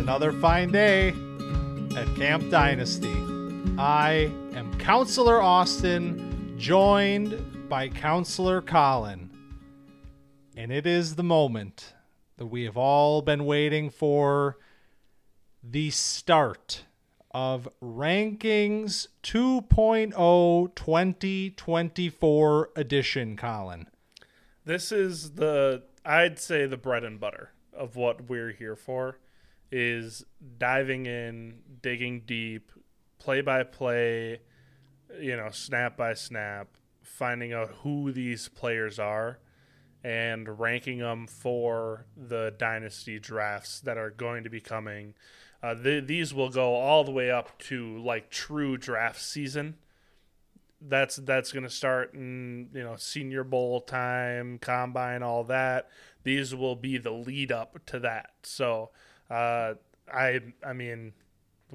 another fine day at Camp Dynasty. I am Counselor Austin, joined by Counselor Collin. And it is the moment that we have all been waiting for the start of Rankings 2.0 2024 edition, Collin. This is the I'd say the bread and butter of what we're here for is diving in, digging deep, play by play, you know, snap by snap, finding out who these players are and ranking them for the dynasty drafts that are going to be coming. Uh, th- these will go all the way up to like true draft season. That's that's going to start in you know Senior Bowl time, combine, all that. These will be the lead up to that. So uh, I I mean,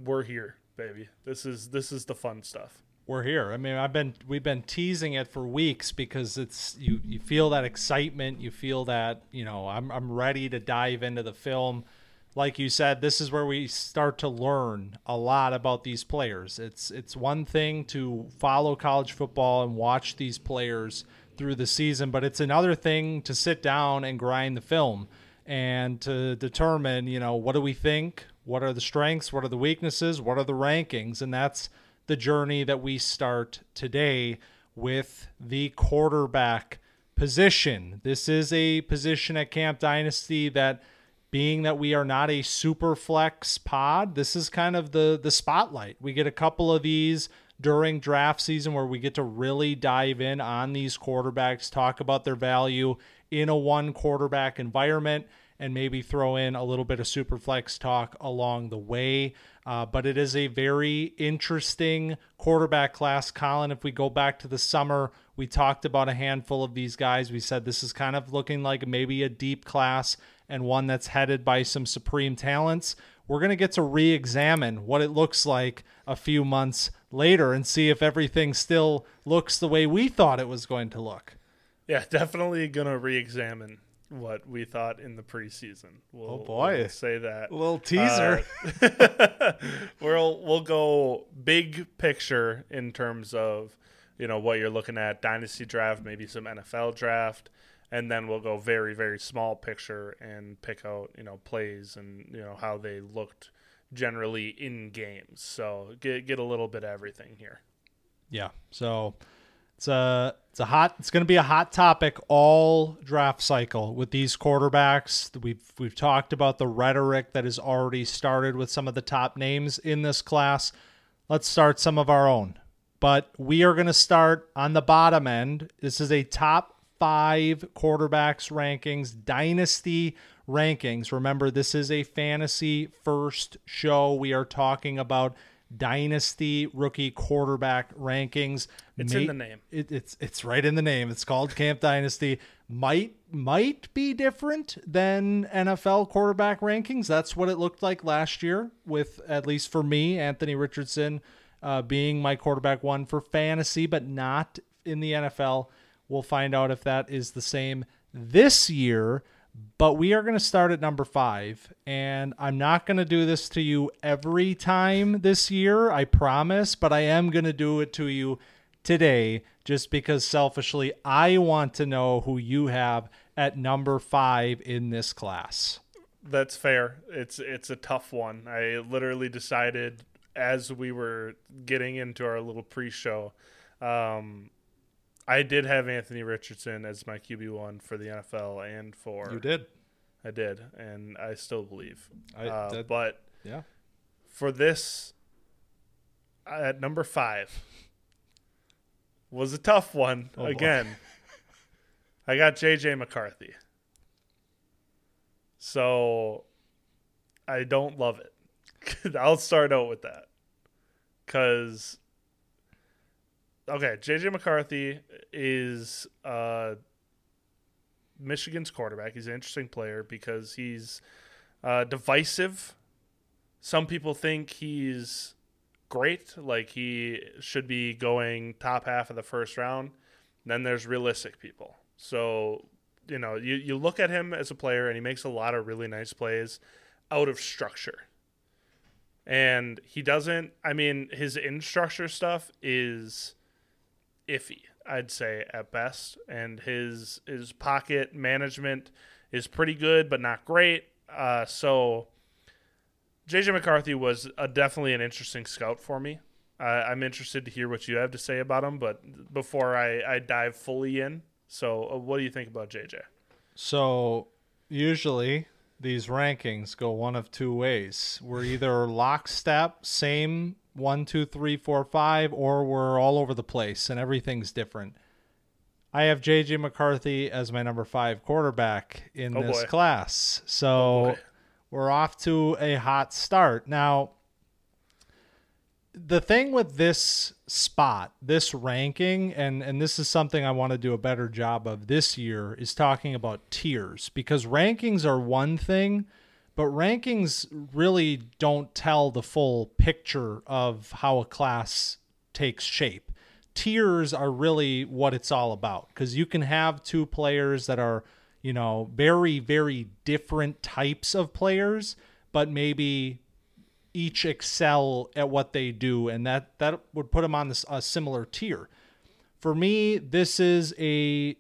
we're here, baby. This is this is the fun stuff we're here. I mean, I've been we've been teasing it for weeks because it's you you feel that excitement, you feel that, you know, I'm I'm ready to dive into the film. Like you said, this is where we start to learn a lot about these players. It's it's one thing to follow college football and watch these players through the season, but it's another thing to sit down and grind the film and to determine, you know, what do we think? What are the strengths? What are the weaknesses? What are the rankings? And that's the journey that we start today with the quarterback position. This is a position at Camp Dynasty that being that we are not a super flex pod, this is kind of the the spotlight. We get a couple of these during draft season where we get to really dive in on these quarterbacks, talk about their value in a one quarterback environment and maybe throw in a little bit of super flex talk along the way. Uh, but it is a very interesting quarterback class. Collin, if we go back to the summer, we talked about a handful of these guys. We said this is kind of looking like maybe a deep class and one that's headed by some supreme talents. We're going to get to re examine what it looks like a few months later and see if everything still looks the way we thought it was going to look. Yeah, definitely going to re examine what we thought in the preseason. We'll, oh boy, we'll say that a little teaser. Uh, we'll we'll go big picture in terms of you know what you're looking at dynasty draft, maybe some NFL draft, and then we'll go very very small picture and pick out you know plays and you know how they looked generally in games. So get get a little bit of everything here. Yeah. So it's a it's a hot it's going to be a hot topic all draft cycle with these quarterbacks. We've we've talked about the rhetoric that has already started with some of the top names in this class. Let's start some of our own. But we are going to start on the bottom end. This is a top 5 quarterbacks rankings, dynasty rankings. Remember this is a fantasy first show. We are talking about dynasty rookie quarterback rankings. It's May, in the name. It, it's it's right in the name. It's called Camp Dynasty. Might might be different than NFL quarterback rankings. That's what it looked like last year, with at least for me, Anthony Richardson uh, being my quarterback one for fantasy, but not in the NFL. We'll find out if that is the same this year. But we are going to start at number five. And I'm not going to do this to you every time this year, I promise, but I am going to do it to you today just because selfishly I want to know who you have at number five in this class. That's fair. It's it's a tough one. I literally decided as we were getting into our little pre-show um, I did have Anthony Richardson as my QB one for the NFL and for you did. I did, and I still believe. I, uh, that, but yeah, for this at number five was a tough one oh, again. I got JJ McCarthy, so I don't love it. I'll start out with that because okay, JJ McCarthy is uh, Michigan's quarterback. He's an interesting player because he's uh, divisive. Some people think he's great, like he should be going top half of the first round. Then there's realistic people. So, you know, you, you look at him as a player and he makes a lot of really nice plays out of structure. And he doesn't, I mean, his in structure stuff is iffy, I'd say at best. And his his pocket management is pretty good, but not great. Uh, so JJ McCarthy was a, definitely an interesting scout for me. Uh, I'm interested to hear what you have to say about him, but before I, I dive fully in, so uh, what do you think about JJ? So usually these rankings go one of two ways. We're either lockstep, same one, two, three, four, five, or we're all over the place and everything's different. I have JJ McCarthy as my number five quarterback in Oh, this boy. class. So Oh, we're off to a hot start. Now, the thing with this spot, this ranking, and and this is something I want to do a better job of this year is talking about tiers because rankings are one thing, but rankings really don't tell the full picture of how a class takes shape. Tiers are really what it's all about because you can have two players that are, you know, very, very different types of players, but maybe each excel at what they do, and that that would put them on this a similar tier. For me, this is a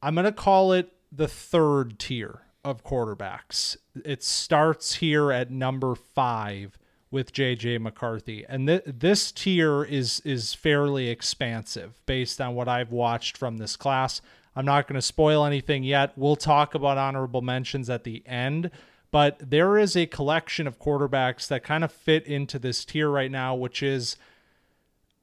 I'm gonna call it the third tier of quarterbacks. It starts here at number five with JJ McCarthy, and th- this tier is is fairly expansive based on what I've watched from this class. I'm not going to spoil anything yet. We'll talk about honorable mentions at the end, but there is a collection of quarterbacks that kind of fit into this tier right now, which is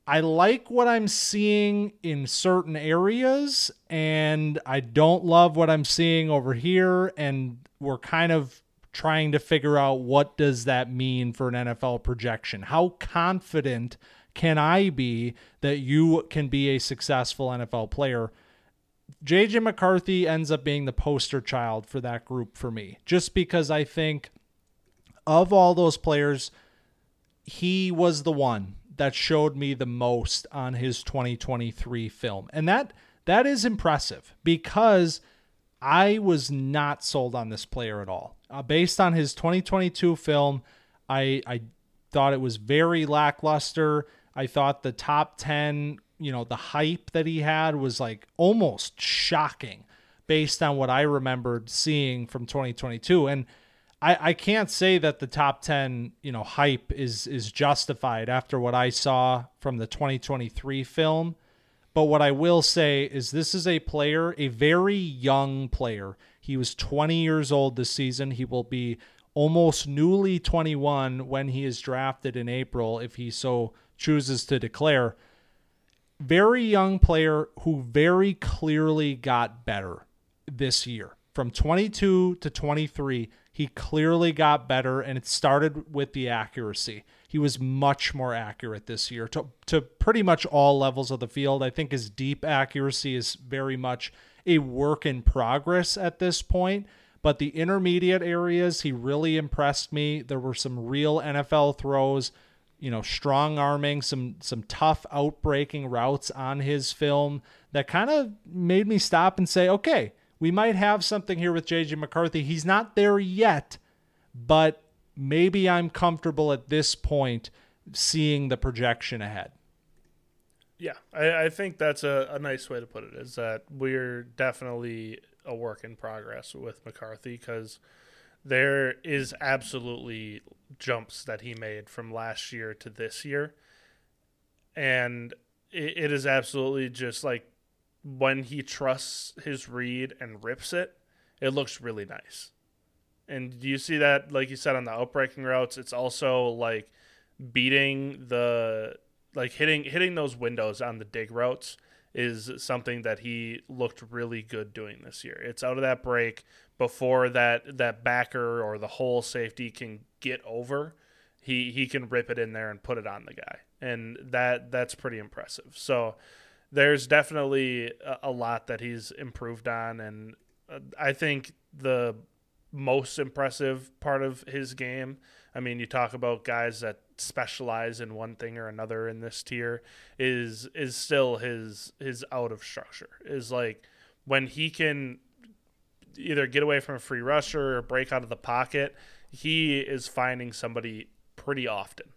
I like what I'm seeing in certain areas, and I don't love what I'm seeing over here. And we're kind of trying to figure out what does that mean for an NFL projection. How confident can I be that you can be a successful NFL player? JJ McCarthy ends up being the poster child for that group for me, just because I think of all those players, he was the one that showed me the most on his 2023 film. And that that is impressive because I was not sold on this player at all. Uh, based on his 2022 film, I I thought it was very lackluster. I thought the top 10, you know, the hype that he had was like almost shocking based on what I remembered seeing from 2022 and I, I can't say that the top 10 you know hype is is justified after what I saw from the 2023 film. But what I will say is this is a player a very young player. He was 20 years old this season. He will be almost newly 21 when he is drafted in April if he so chooses to declare. Very young player who very clearly got better this year. From 22 to 23, he clearly got better, and it started with the accuracy. He was much more accurate this year to, to pretty much all levels of the field. I think his deep accuracy is very much a work in progress at this point. But the intermediate areas, he really impressed me. There were some real NFL throws you know, strong arming, some some tough outbreaking routes on his film that kind of made me stop and say, okay, we might have something here with JJ McCarthy. He's not there yet, but maybe I'm comfortable at this point seeing the projection ahead. Yeah, I, I think that's a, a nice way to put it. Is that we're definitely a work in progress with McCarthy because there is absolutely jumps that he made from last year to this year, and it, it is absolutely just like when he trusts his read and rips it, it looks really nice. And do you see that, like you said, on the outbreaking routes? It's also like beating the like hitting hitting those windows on the dig routes is something that he looked really good doing this year. It's out of that break before that that backer or the whole safety can get over. He he can rip it in there and put it on the guy, and that that's pretty impressive. So there's definitely a, a lot that he's improved on, and uh, I think the most impressive part of his game. I mean, you talk about guys that specialize in one thing or another in this tier is is still his his out of structure. Is like when he can either get away from a free rusher or break out of the pocket, he is finding somebody pretty often.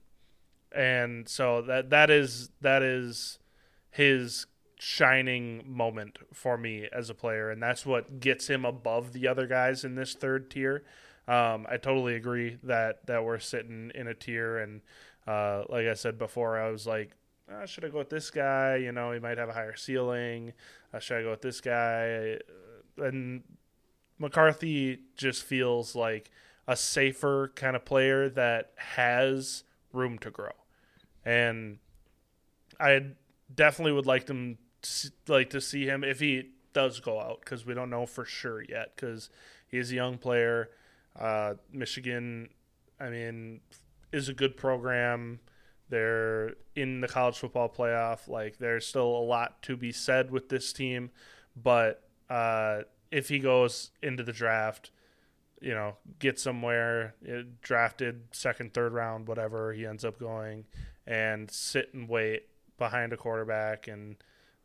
And so that that is that is his shining moment for me as a player and that's what gets him above the other guys in this third tier. Um, I totally agree that that we're sitting in a tier and uh, like I said before, I was like, oh, should I go with this guy? You know, he might have a higher ceiling. Uh, should I go with this guy? And McCarthy just feels like a safer kind of player that has room to grow, and I definitely would like them to, like to see him if he does go out because we don't know for sure yet because he's a young player. Uh, Michigan, I mean, is a good program. They're in the college football playoff. Like there's still a lot to be said with this team, but uh, if he goes into the draft, you know, get somewhere, uh, drafted second, third round, whatever he ends up going, and sit and wait behind a quarterback and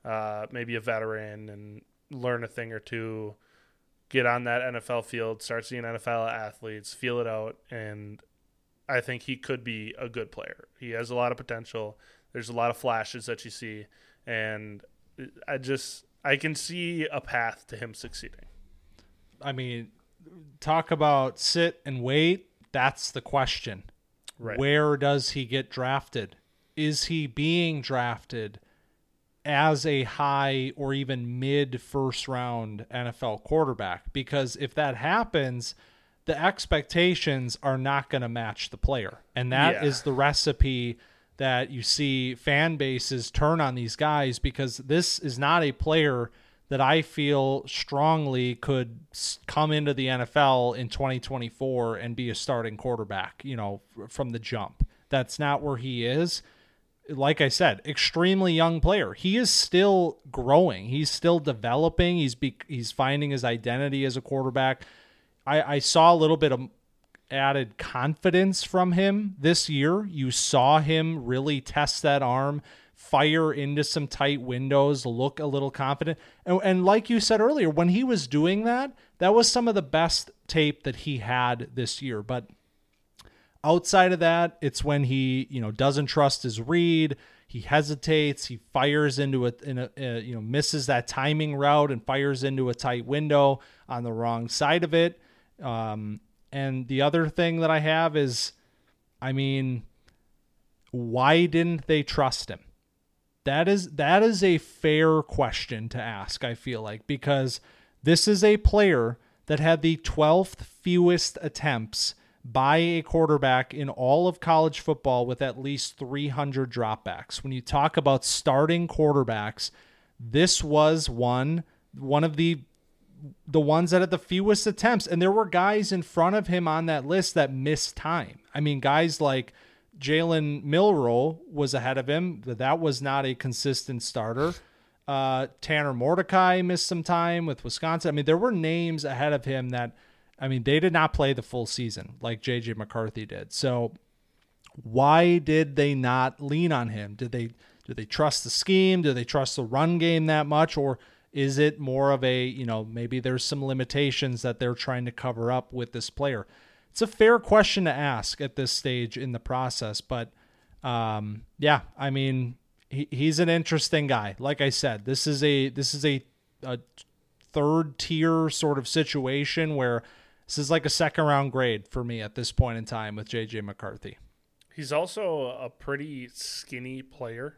uh, maybe a veteran and learn a thing or two, get on that NFL field, start seeing NFL athletes, feel it out, and I think he could be a good player. He has a lot of potential. There's a lot of flashes that you see, and I just I can see a path to him succeeding. I mean, talk about sit and wait. That's the question. Right. Where does he get drafted? Is he being drafted as a high or even mid first round NFL quarterback? Because if that happens, the expectations are not going to match the player. And that yeah. is the recipe that you see fan bases turn on these guys because this is not a player that I feel strongly could come into the NFL in 2024 and be a starting quarterback, you know, from the jump. That's not where he is. Like I said, extremely young player. He is still growing. He's still developing. He's be- he's finding his identity as a quarterback I, I saw a little bit of added confidence from him this year. You saw him really test that arm, fire into some tight windows, look a little confident. And, and, like you said earlier, when he was doing that, that was some of the best tape that he had this year. But outside of that, it's when he, you know, doesn't trust his read. He hesitates. He fires into it, in a, uh, you know, misses that timing route and fires into a tight window on the wrong side of it. Um, and the other thing that I have is, I mean, why didn't they trust him? That is that is a fair question to ask. I feel like because this is a player that had the 12th fewest attempts by a quarterback in all of college football with at least 300 dropbacks. When you talk about starting quarterbacks, this was one one of the the ones that had the fewest attempts. And there were guys in front of him on that list that missed time. I mean, guys like Jalen Milroe was ahead of him. but That was not a consistent starter. Uh, Tanner Mordecai missed some time with Wisconsin. I mean, there were names ahead of him that, I mean, they did not play the full season like JJ McCarthy did. So why did they not lean on him? Did they did they trust the scheme? Do they trust the run game that much? Or is it more of a, you know, maybe there's some limitations that they're trying to cover up with this player? It's a fair question to ask at this stage in the process, but um, yeah, I mean, he, he's an interesting guy. Like I said, this is a this is a, a third tier sort of situation where this is like a second round grade for me at this point in time with JJ McCarthy. He's also a pretty skinny player,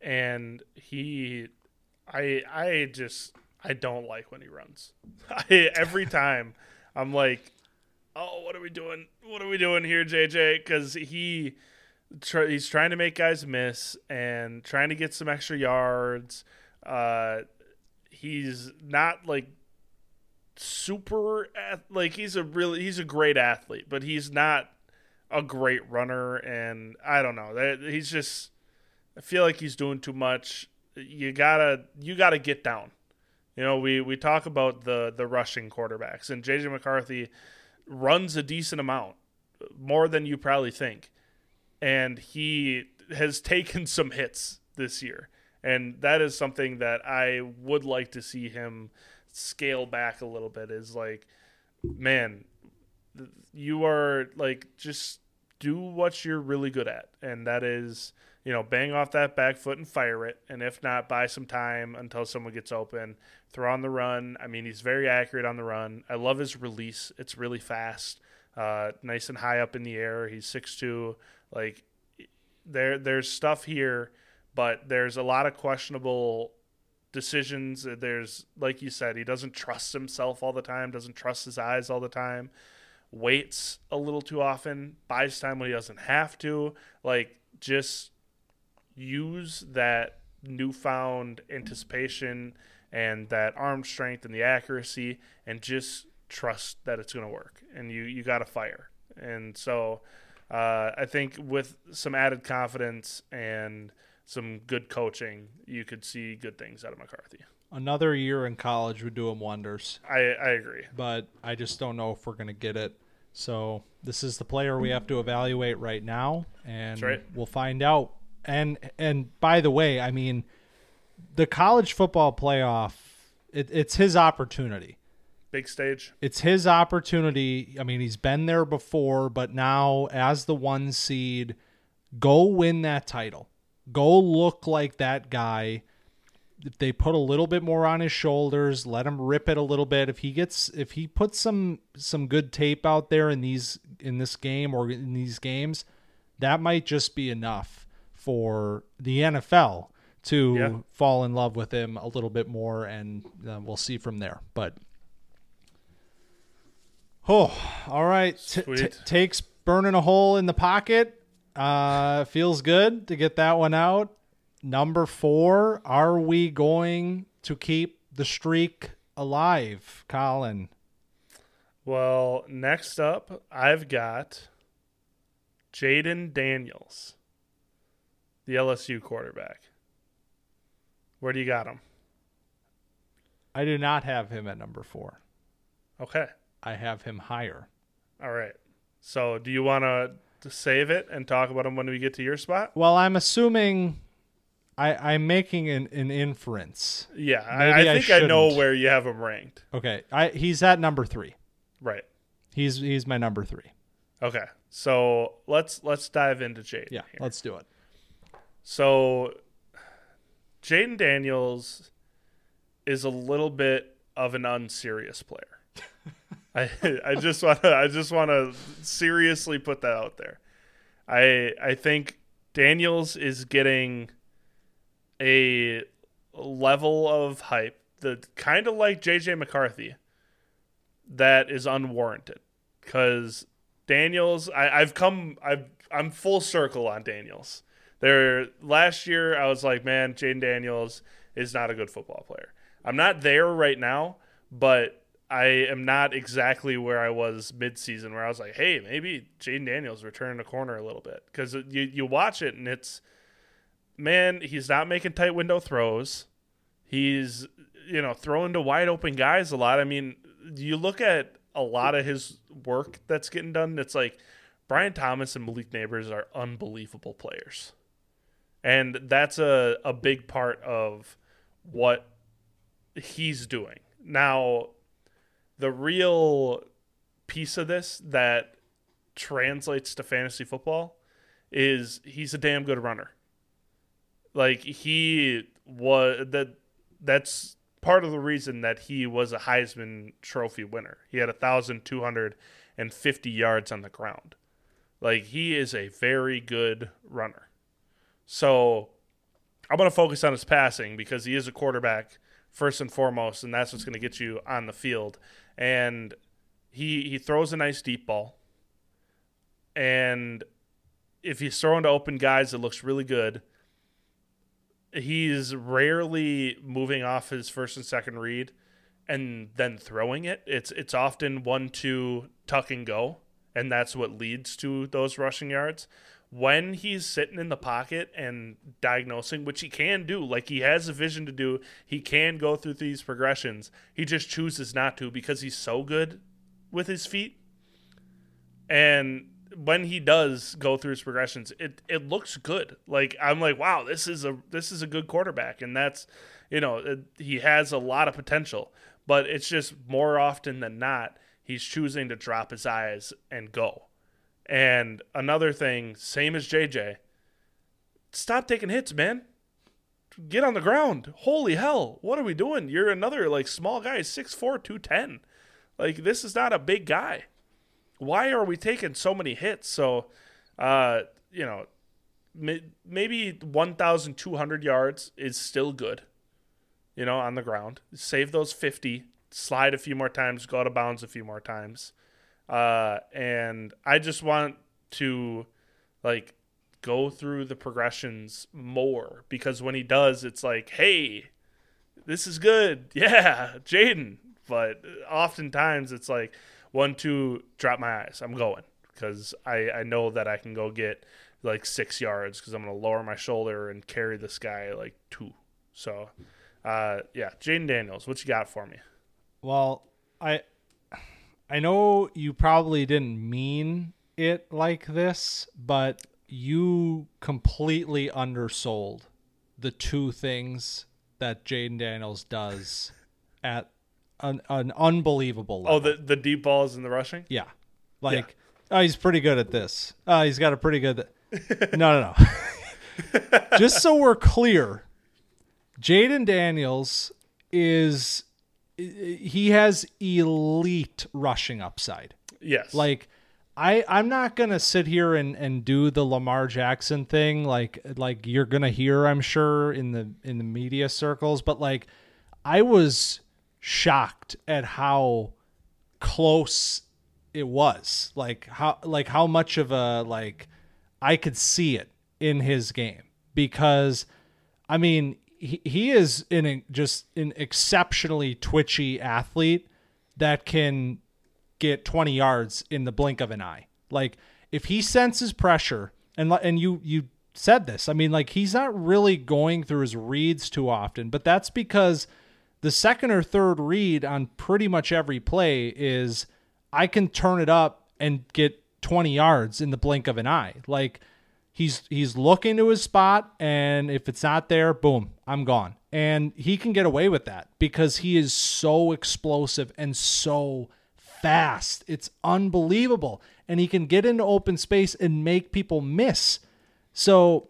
and he I I just I don't like when he runs. I, every time I'm like, oh, what are we doing? What are we doing here, JJ? Because he tr- he's trying to make guys miss and trying to get some extra yards. Uh, he's not like super like he's a really he's a great athlete, but he's not a great runner. And I don't know. He's just I feel like he's doing too much you gotta you gotta get down. You know, we we talk about the the rushing quarterbacks, and JJ McCarthy runs a decent amount, more than you probably think, and he has taken some hits this year, and that is something that I would like to see him scale back a little bit. Is like, man, you are like just do what you're really good at, and that is you know bang off that back foot and fire it, and if not, buy some time until someone gets open. Throw on the run. I mean, he's very accurate on the run. I love his release. It's really fast, uh, nice and high up in the air. He's six two. Like there, there's stuff here, but there's a lot of questionable decisions. There's, like you said, he doesn't trust himself all the time, doesn't trust his eyes all the time, waits a little too often, buys time when he doesn't have to. Like, just use that newfound anticipation and that arm strength and the accuracy and just trust that it's going to work. And you, you got to fire. And so uh, I think with some added confidence and some good coaching, you could see good things out of McCarthy. Another year in college would do him wonders. I, I agree. But I just don't know if we're going to get it. So this is the player we have to evaluate right now, and right. we'll find out. And and by the way, I mean, the college football playoff, it, it's his opportunity. Big stage. It's his opportunity. I mean, he's been there before, but now as the one seed, go win that title. Go look like that guy. If they put a little bit more on his shoulders, let him rip it a little bit. If he gets if he puts some some good tape out there in these in this game or in these games, that might just be enough for the NFL to Yeah. fall in love with him a little bit more and uh, we'll see from there. But Oh, all right. T- t- takes burning a hole in the pocket. Uh, feels good to get that one out. Number four. Are we going to keep the streak alive, Collin? Well, next up, I've got Jayden Daniels, the LSU quarterback. Where do you got him? I do not have him at number four. Okay. I have him higher. All right. So, do you want to save it and talk about him when we get to your spot? Well, I'm assuming I, I'm making an, an inference. Yeah, I, I I think I, know where you have him ranked. Okay, I, he's at number three. Right. He's he's my number three. Okay. So let's let's dive into Jayden. Yeah, here. let's do it. So Jayden Daniels is a little bit of an unserious player. I I just want to I just want to seriously put that out there. I I think Daniels is getting a level of hype that kind of like JJ McCarthy that is unwarranted because Daniels I, I've come I've I'm full circle on Daniels. There last year I was like, man, Jayden Daniels is not a good football player. I'm not there right now, but I am not exactly where I was midseason where I was like, hey, maybe Jayden Daniels returning the corner a little bit. Because you, you watch it and it's man, he's not making tight window throws. He's you know, throwing to wide open guys a lot. I mean, you look at a lot of his work that's getting done, it's like Brian Thomas and Malik Nabers are unbelievable players. And that's a, a big part of what he's doing. Now, the real piece of this that translates to fantasy football is he's a damn good runner. Like he was that that's part of the reason that he was a Heisman Trophy winner. He had 1,250 yards on the ground. Like he is a very good runner. So I'm going to focus on his passing because he is a quarterback first and foremost, and that's what's going to get you on the field. And he he throws a nice deep ball. And if he's throwing to open guys, it looks really good. He's rarely moving off his first and second read and then throwing it. It's it's often one two tuck and go, and that's what leads to those rushing yards. When he's sitting in the pocket and diagnosing, which he can do, like he has a vision to do, he can go through these progressions. He just chooses not to because he's so good with his feet. And when he does go through his progressions, it it looks good. Like I'm like, wow, this is a this is a good quarterback, and that's you know it, he has a lot of potential. But it's just more often than not, he's choosing to drop his eyes and go. And another thing, same as JJ, stop taking hits, man. Get on the ground. Holy hell. What are we doing? You're another like small guy, 6'4, 210. Like this is not a big guy. Why are we taking so many hits? So uh, you know, maybe 1,200 yards is still good, you know, on the ground. Save those 50, slide a few more times, go out of bounds a few more times. Uh, and I just want to, like, go through the progressions more because when he does, it's like, hey, this is good. Yeah, Jayden. But oftentimes it's like, one, two, drop my eyes. I'm going because I, I know that I can go get like six yards because I'm going to lower my shoulder and carry this guy like two. So, uh, yeah, Jayden Daniels, what you got for me? Well, I I know you probably didn't mean it like this, but you completely undersold the two things that Jayden Daniels does at an, an unbelievable level. Oh, the the deep balls and the rushing? Yeah. Like Oh, he's pretty good at this. Oh, he's got a pretty good. no, no, no. Just so we're clear, Jayden Daniels is he has elite rushing upside. Yes. Like I I'm not going to sit here and and do the Lamar Jackson thing like like you're going to hear I'm sure in the in the media circles, but like I was shocked at how close it was like how like how much of a like I could see it in his game because I mean he, he is in a, just an exceptionally twitchy athlete that can get 20 yards in the blink of an eye. Like if he senses pressure and and you you said this. I mean like he's not really going through his reads too often, but that's because the second or third read on pretty much every play is I can turn it up and get 20 yards in the blink of an eye. Like he's he's looking to his spot and if it's not there, boom, I'm gone. And he can get away with that because he is so explosive and so fast. It's unbelievable. And he can get into open space and make people miss. So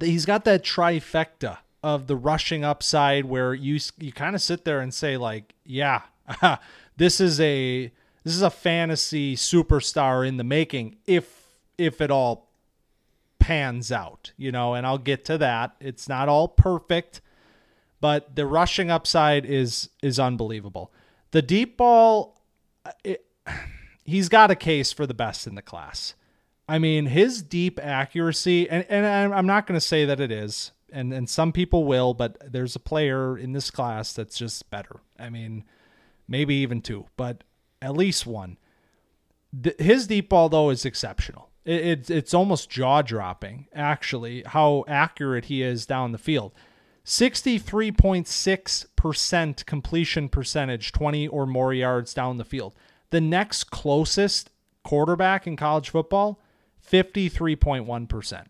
he's got that trifecta of the rushing upside where you you kind of sit there and say like, yeah, this is a this is a fantasy superstar in the making if if it all pans out, you know, and I'll get to that. It's not all perfect, but the rushing upside is is unbelievable. The deep ball uh, it, he's got a case for the best in the class. I mean, his deep accuracy, and, and I'm not going to say that it is, and, and some people will, but there's a player in this class that's just better. I mean, maybe even two, but at least one. The, his deep ball though is exceptional. It, it, it's almost jaw dropping actually how accurate he is down the field. 63.6% completion percentage, 20 or more yards down the field. The next closest quarterback in college football, 53.1%.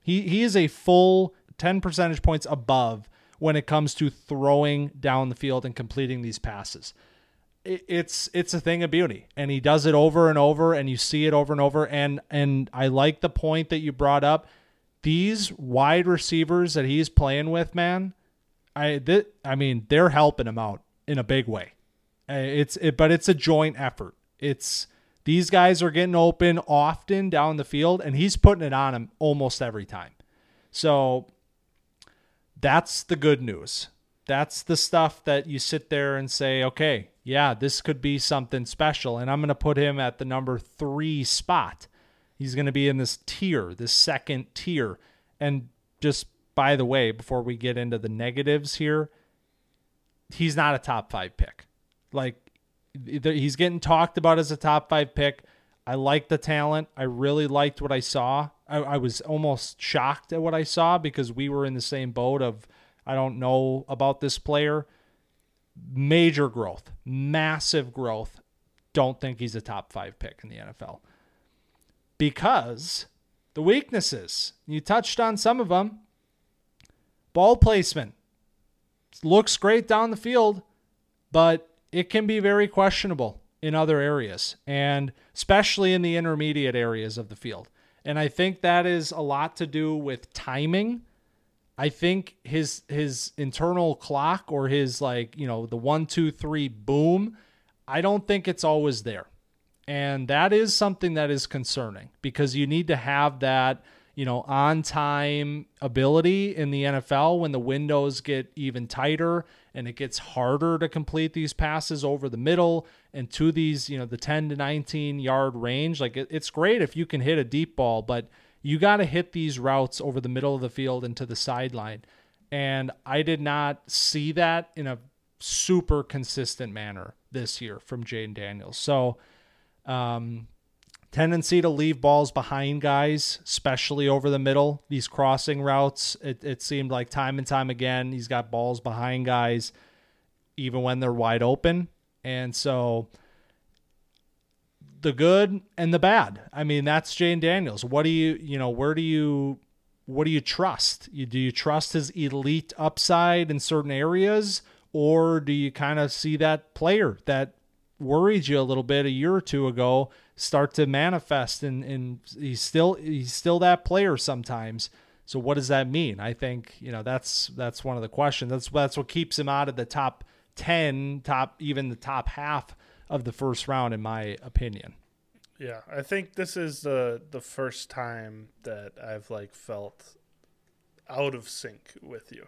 He he is a full 10 percentage points above when it comes to throwing down the field and completing these passes it's it's a thing of beauty. And he does it over and over and you see it over and over. And and I like the point that you brought up. These wide receivers that he's playing with man I th- I mean they're helping him out in a big way. It's it, but it's a joint effort. It's these guys are getting open often down the field and he's putting it on him almost every time. So that's the good news. That's the stuff that you sit there and say okay yeah, this could be something special. And I'm going to put him at the number three spot. He's going to be in this tier, this second tier. And just by the way, before we get into the negatives here, he's not a top five pick. Like, he's getting talked about as a top five pick. I like the talent. I really liked what I saw. I, I, was almost shocked at what I saw because we were in the same boat of I don't know about this player major growth, massive growth. Don't think he's a top five pick in the NFL because the weaknesses you touched on some of them. Ball placement looks great down the field, but it can be very questionable in other areas, and especially in the intermediate areas of the field. And I think that is a lot to do with timing. I think his his internal clock or his like you know the one two three boom. I don't think it's always there, and that is something that is concerning because you need to have that you know, on time ability in the NFL when the windows get even tighter and it gets harder to complete these passes over the middle and to these, you know, the 10 to 19 yard range. Like it, it's great if you can hit a deep ball, but you got to hit these routes over the middle of the field and to the sideline. And I did not see that in a super consistent manner this year from Jayden Daniels. So, um, tendency to leave balls behind guys, especially over the middle. These crossing routes, it, it seemed like time and time again, he's got balls behind guys, even when they're wide open. And so the good and the bad. I mean, that's Jayden Daniels. What do you, you know, where do you, what do you trust? You, do you trust his elite upside in certain areas? Or do you kind of see that player that worried you a little bit a year or two ago start to manifest and, and he's still he's still that player sometimes. So what does that mean? I think, you know, that's that's one of the questions. That's that's what keeps him out of the top 10, top even the top half of the first round in my opinion. Yeah, I think this is the the first time that I've like felt out of sync with you.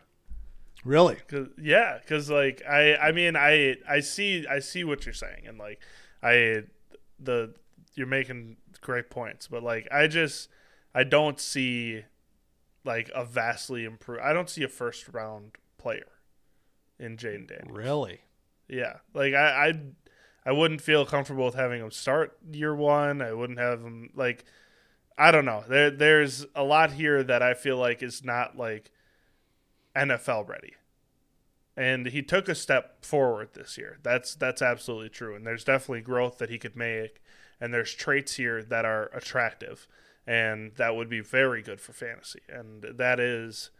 Really? Cause, yeah, because like I I mean I I see I see what you're saying and like I the you're making great points, but like I just I don't see like a vastly improved. I don't see a first round player in Jayden Daniels. Really? Yeah. Like I I I wouldn't feel comfortable with having him start year one. I wouldn't have him like I don't know. There there's a lot here that I feel like is not like NFL ready. And he took a step forward this year. That's that's absolutely true. And there's definitely growth that he could make and there's traits here that are attractive and that would be very good for fantasy and that is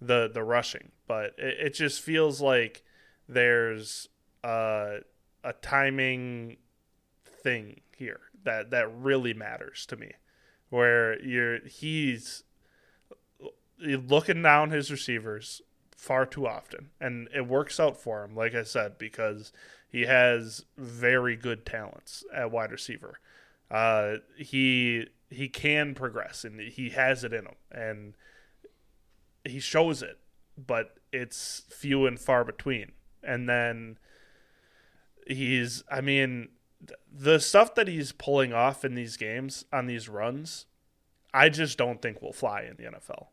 the the rushing but it, it just feels like there's a, a timing thing here that that really matters to me where you're he's looking down his receivers far too often and it works out for him like i said because he has very good talents at wide receiver uh, he he can progress and he has it in him and he shows it, but it's few and far between. And then he's, I mean, the stuff that he's pulling off in these games on these runs, I just don't think will fly in the NFL.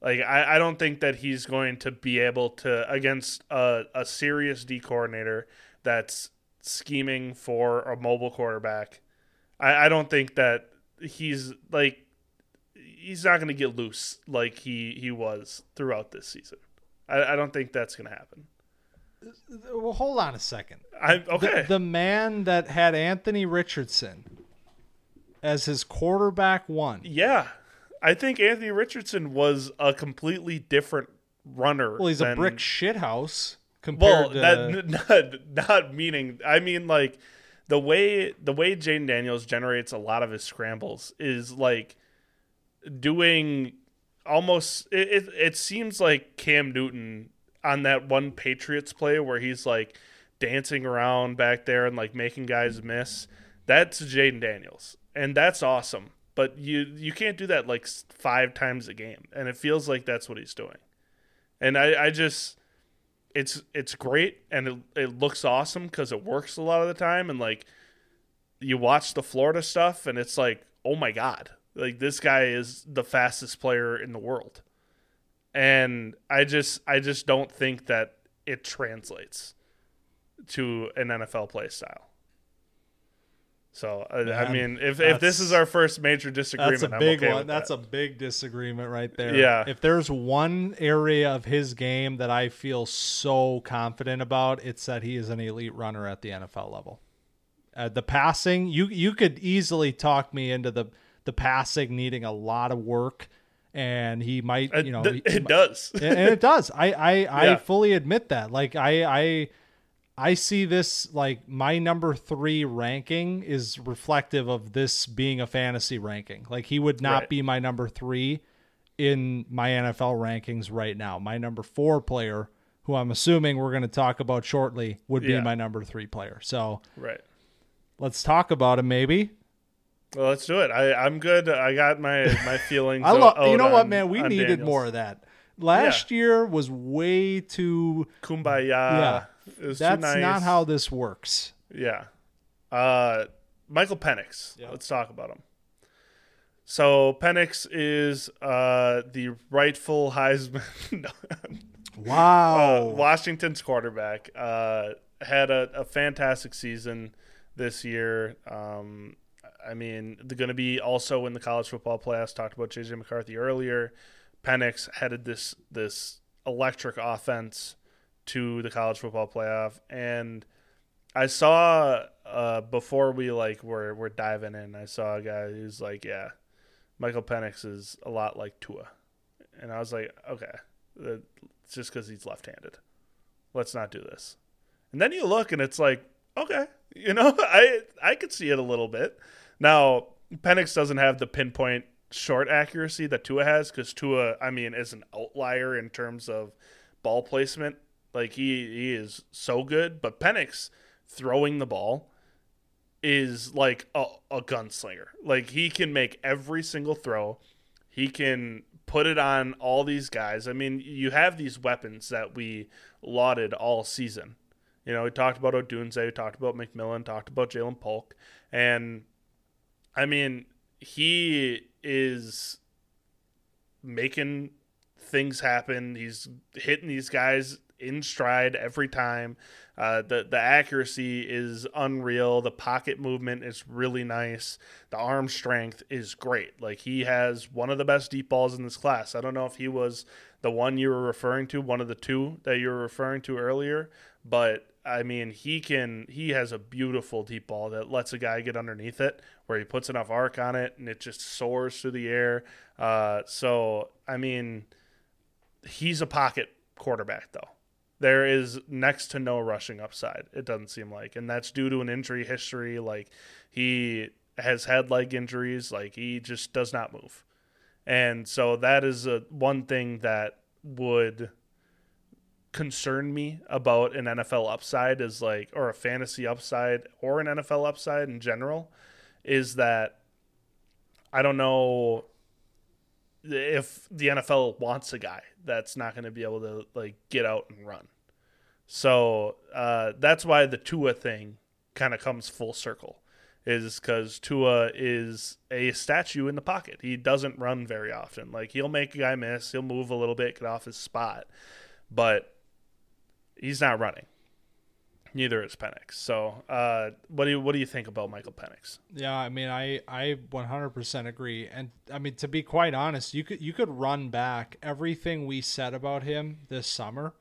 Like I, I don't think that he's going to be able to against a, a serious D coordinator that's scheming for a mobile quarterback I, I don't think that he's like he's not going to get loose like he he was throughout this season. I, I don't think that's going to happen. Well, hold on a second. I okay. The, the man that had Anthony Richardson as his quarterback one. Yeah, I think Anthony Richardson was a completely different runner. Well, he's than, a brick shithouse compared well, to that not, not meaning. I mean, like the way the way Jane Daniels generates a lot of his scrambles is like doing almost it, it, it seems like Cam Newton on that one Patriots play where he's like dancing around back there and like making guys miss. That's Jayden Daniels. And that's awesome. But you you can't do that like five times a game. And it feels like that's what he's doing. And I, I just it's it's great and it, it looks awesome because it works a lot of the time and like you watch the Florida stuff and it's like oh my god like this guy is the fastest player in the world and I just I just don't think that it translates to an NFL play style. So Man, I mean, if if this is our first major disagreement, that's a big okay one. That's that. a big disagreement right there. Yeah. If there's one area of his game that I feel so confident about, it's that he is an elite runner at the NFL level. Uh, the passing, you you could easily talk me into the the passing needing a lot of work, and he might, you know, it, he, it does, and it does. I I, yeah. I fully admit that. Like I I I see this like my number three ranking is reflective of this being a fantasy ranking. Like he would not Right. be my number three in my NFL rankings right now. My number four player, who I'm assuming we're going to talk about shortly, would be Yeah. my number three player. So Right. let's talk about him maybe. Well, let's do it. I, I'm good. I got my my feelings. I love. You know what, man? We needed Daniels. more of that. Last year was way too. Kumbaya. Yeah. It was too That's nice. not how this works. Yeah. Uh, Michael Penix. Yeah. Let's talk about him. So Penix is uh, the rightful Heisman. Wow. uh, Washington's quarterback. Uh, had a, a fantastic season this year. Um, I mean, they're going to be also in the college football playoffs. Talked about JJ McCarthy earlier. Penix headed this this electric offense to the college football playoff, and I saw uh, before we like were were diving in. I saw a guy who's like, yeah, Michael Penix is a lot like Tua, and I was like, okay, it's just because he's left-handed. Let's not do this. And then you look, and it's like, okay, you know, I I could see it a little bit. Now Penix doesn't have the pinpoint short accuracy that Tua has, because Tua, I mean, is an outlier in terms of ball placement. Like he he is so good, but Penix throwing the ball is like a, a gunslinger. Like he can make every single throw. He can put it on all these guys. I mean, you have these weapons that we lauded all season. You know, we talked about Odunze, we talked about McMillan, talked about Ja'Lynn Polk, and I mean, he is making things happen. He's hitting these guys in stride every time. Uh, the the accuracy is unreal. The pocket movement is really nice. The arm strength is great. Like he has one of the best deep balls in this class. I don't know if he was the one you were referring to, one of the two that you were referring to earlier, but I mean he can he has a beautiful deep ball that lets a guy get underneath it where he puts enough arc on it and it just soars through the air. Uh, so I mean he's a pocket quarterback though. There is next to no rushing upside. It doesn't seem like, and that's due to an injury history. Like he has had leg injuries. Like he just does not move, and so that is a one thing that would concern me about an NFL upside is like, or a fantasy upside, or an NFL upside in general, is that I don't know if the NFL wants a guy that's not going to be able to like get out and run. So uh, that's why the Tua thing kind of comes full circle, is because Tua is a statue in the pocket. He doesn't run very often. Like he'll make a guy miss, he'll move a little bit, get off his spot, but he's not running. Neither is Penix. So, uh, what do you what do you think about Michael Penix? Yeah, I mean, I I 100% agree, and I mean to be quite honest, you could you could run back everything we said about him this summer,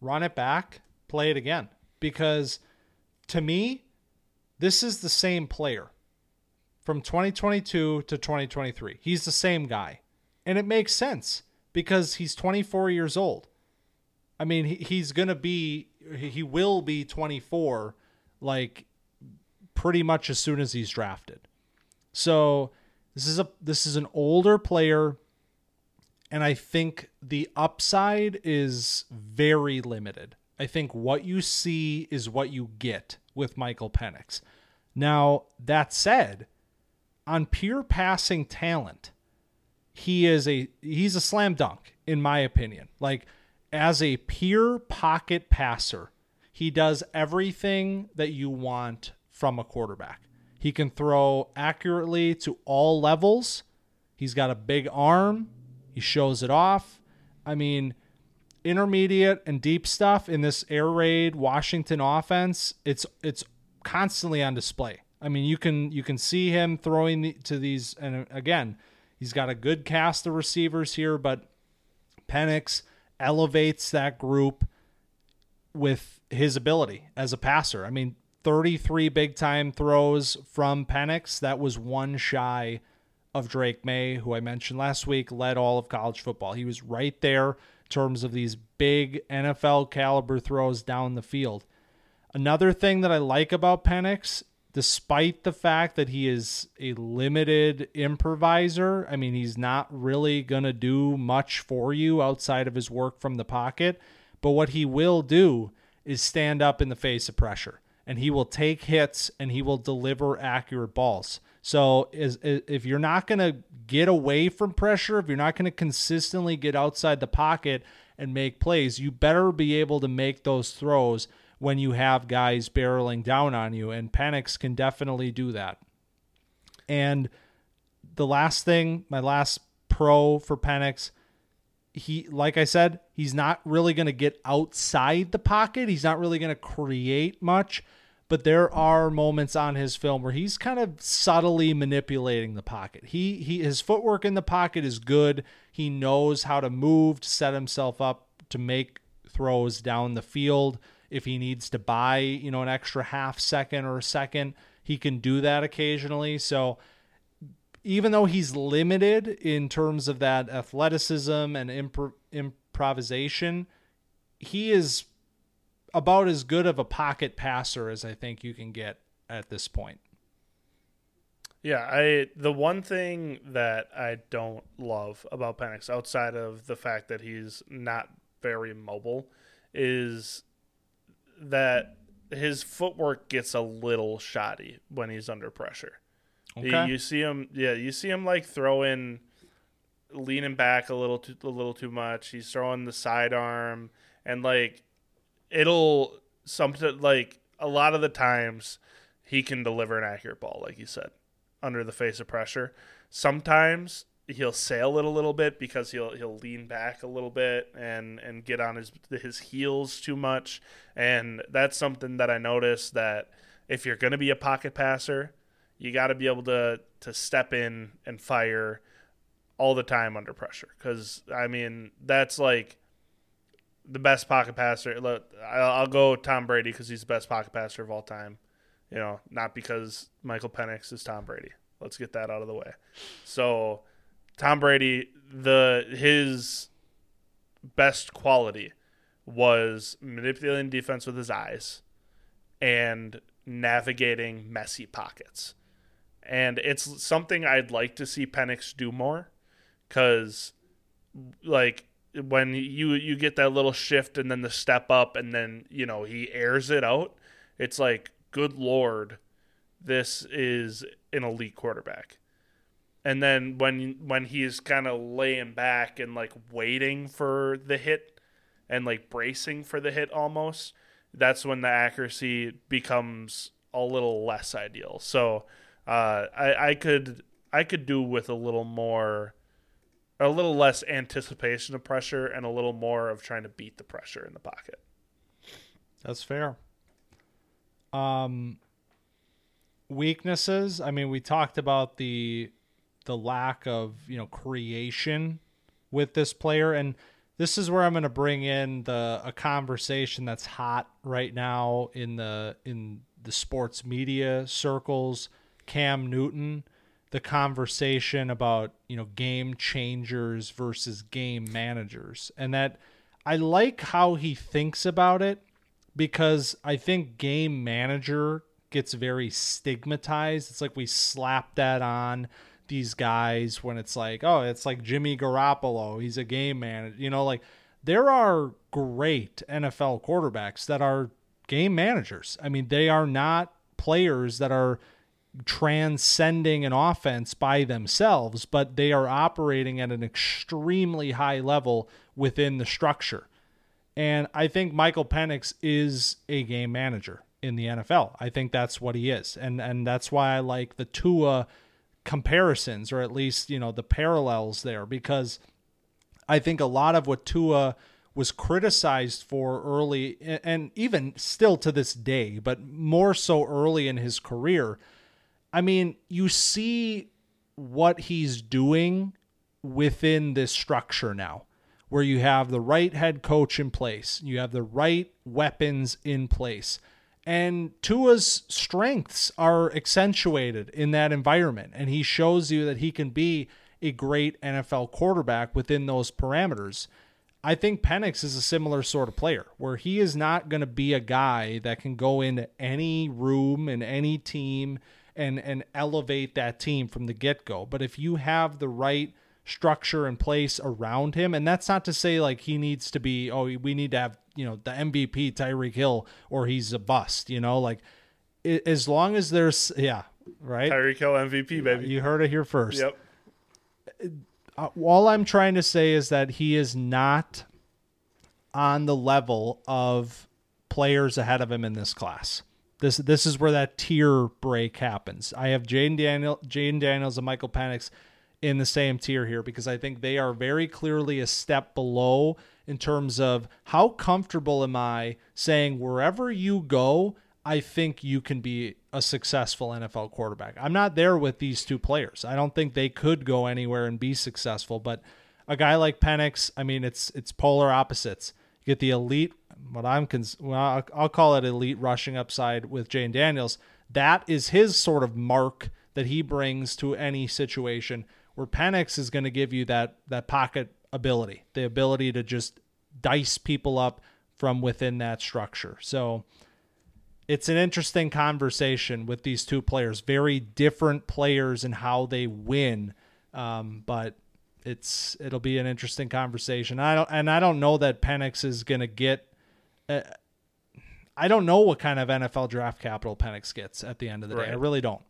run it back, play it again, because to me, this is the same player from 2022 to 2023. He's the same guy, and it makes sense because he's 24 years old. I mean, he, he's gonna be he will be 24, like pretty much as soon as he's drafted. So this is a this is an older player and I think the upside is very limited. I think what you see is what you get with Michael Penix. Now, that said, on pure passing talent, he is a he's a slam dunk in my opinion. Like as a pure pocket passer, he does everything that you want from a quarterback. He can throw accurately to all levels. He's got a big arm. He shows it off. I mean, intermediate and deep stuff in this air raid Washington offense, it's it's constantly on display. I mean, you can you can see him throwing to these and again, he's got a good cast of receivers here, but Penix elevates that group with his ability as a passer. I mean, 33 big time throws from Penix. That was one shy of Drake Maye, who I mentioned last week, led all of college football. He was right there in terms of these big NFL caliber throws down the field. Another thing that I like about Penix, despite the fact that he is a limited improviser, I mean, he's not really going to do much for you outside of his work from the pocket. But what he will do is stand up in the face of pressure and he will take hits and he will deliver accurate balls. So is, is if you're not going to get away from pressure, if you're not going to consistently get outside the pocket and make plays, you better be able to make those throws when you have guys barreling down on you and Penix can definitely do that. And the last thing, my last pro for Penix, he like I said, he's not really going to get outside the pocket. He's not really going to create much, but there are moments on his film where he's kind of subtly manipulating the pocket. He he his footwork in the pocket is good. He knows how to move to set himself up to make throws down the field. If he needs to buy, you know, an extra half second or a second, he can do that occasionally. So even though he's limited in terms of that athleticism and impro- improvisation, he is about as good of a pocket passer as I think you can get at this point. Yeah, I the one thing that I don't love about Penix outside of the fact that he's not very mobile is that his footwork gets a little shoddy when he's under pressure. Okay. You, you see him, yeah, you see him like throwing, leaning back a little too, a little too much. He's throwing the sidearm, and like, it'll something like a lot of the times he can deliver an accurate ball, like you said, under the face of pressure. Sometimes he'll sail it a little bit because he'll he'll lean back a little bit and and get on his his heels too much and that's something that I noticed that if you're going to be a pocket passer you got to be able to to step in and fire all the time under pressure because I mean that's like the best pocket passer. I'll go Tom Brady because he's the best pocket passer of all time. You know, not because Michael Penix is Tom Brady. Let's get that out of the way. So, Tom Brady, the his best quality was manipulating defense with his eyes and navigating messy pockets and it's something I'd like to see Penix do more, because like when you you get that little shift and then the step up and then you know he airs it out, it's like good lord, this is an elite quarterback. And then when when he's kind of laying back and like waiting for the hit and like bracing for the hit almost, that's when the accuracy becomes a little less ideal. So uh, I I could I could do with a little more, a little less anticipation of pressure and a little more of trying to beat the pressure in the pocket. That's fair. Um, weaknesses. I mean, we talked about the the lack of you know creation with this player, and this is where I'm going to bring in the a conversation that's hot right now in the in the sports media circles. Cam Newton the conversation about you know game changers versus game managers. And that I like how he thinks about it because I think game manager gets very stigmatized. It's like we slap that on these guys when it's like, oh, it's like Jimmy Garoppolo, he's a game manager. You know, like there are great NFL quarterbacks that are game managers. I mean, they are not players that are transcending an offense by themselves, but they are operating at an extremely high level within the structure. And I think Michael Penix is a game manager in the NFL. I think that's what he is. And and that's why I like the Tua comparisons or at least, you know, the parallels there because I think a lot of what Tua was criticized for early and even still to this day, but more so early in his career I mean, you see what he's doing within this structure now, where you have the right head coach in place, you have the right weapons in place. And Tua's strengths are accentuated in that environment. And he shows you that he can be a great NFL quarterback within those parameters. I think Penix is a similar sort of player where he is not going to be a guy that can go into any room and any team and and elevate that team from the get-go. But if you have the right structure in place around him, and that's not to say like he needs to be oh we need to have, you know, the MVP Tyreek Hill or he's a bust, you know, like as long as there's yeah, right? Tyreek Hill MVP baby. You heard it here first. Yep. Uh, all I'm trying to say is that he is not on the level of players ahead of him in this class. This this is where that tier break happens. I have Jane Daniel, Jayden Daniels, and Michael Penix in the same tier here because I think they are very clearly a step below in terms of how comfortable am I saying wherever you go, I think you can be a successful NFL quarterback. I'm not there with these two players. I don't think they could go anywhere and be successful, but a guy like Penix, I mean, it's it's polar opposites. You get the elite, what I'm cons- well, I'll call it elite rushing upside with Jayden Daniels. That is his sort of mark that he brings to any situation. Where Penix is going to give you that that pocket ability, the ability to just dice people up from within that structure. So it's an interesting conversation with these two players. Very different players and how they win, um, but it's it'll be an interesting conversation. I don't and I don't know that Penix is going to get. Uh, I don't know what kind of NFL draft capital Penix gets at the end of the right. day. I really don't.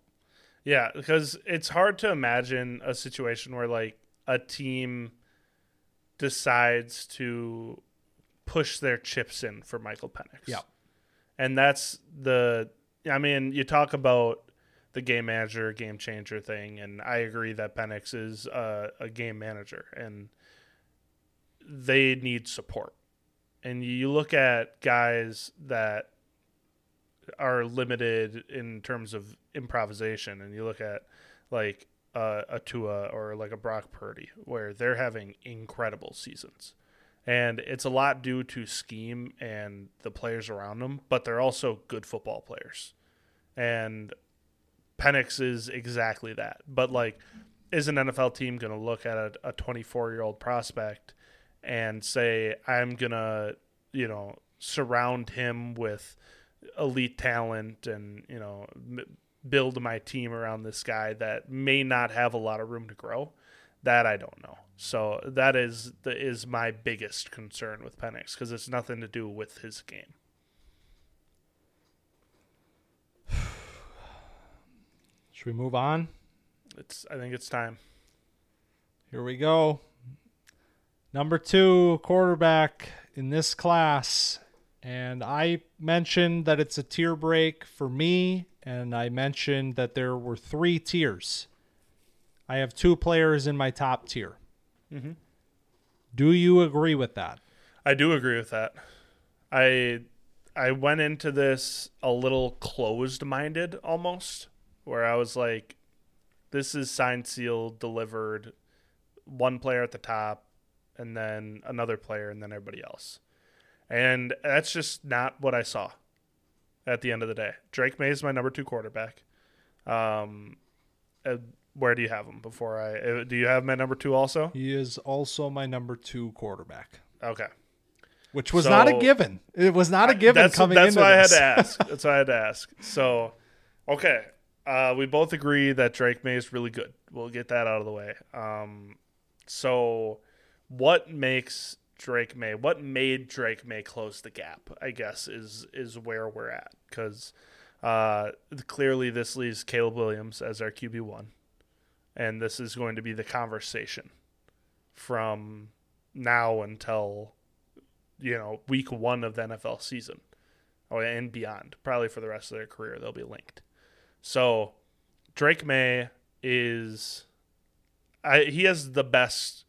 Yeah, because it's hard to imagine a situation where like a team decides to push their chips in for Michael Penix. Yeah and that's the. I mean, you talk about the game manager, game changer thing, and I agree that Penix is a, a game manager, and they need support. And you look at guys that are limited in terms of improvisation, and you look at like uh, a Tua or like a Brock Purdy, where they're having incredible seasons and it's a lot due to scheme and the players around them, but they're also good football players. And Penix is exactly that. But like, is an NFL team going to look at a 24 year old prospect and say, I'm going to, you know, surround him with elite talent and, you know, build my team around this guy that may not have a lot of room to grow? That I don't know. So that is the, is my biggest concern with Penix because it's nothing to do with his game. Should we move on? It's I think it's time. Here we go. Number two quarterback in this class. And I mentioned that it's a tier break for me, and I mentioned that there were three tiers. I have two players in my top tier. Mm-hmm. Do you agree with that? I do agree with that. I I went into this a little closed minded almost, where I was like, this is signed, sealed, delivered, one player at the top, and then another player, and then everybody else. And that's just not what I saw at the end of the day. Drake Maye is my number two quarterback. Um, where do you have him before I uh, do you have my number 2 also? He is also my number 2 quarterback. Okay. Which was so, not a given. It was not a given that's, coming that's into why. I had to ask. That's why I had to ask. So, okay. Uh, we both agree that Drake Maye is really good. We'll get that out of the way. Um, so, what makes Drake Maye, What made Drake Maye close the gap? I guess is is where we're at because uh, clearly this leaves Caleb Williams as our QB one and this is going to be the conversation from now until you know week one of the NFL season, oh, and beyond. Probably for the rest of their career, they'll be linked. So Drake Maye is, I, he has the best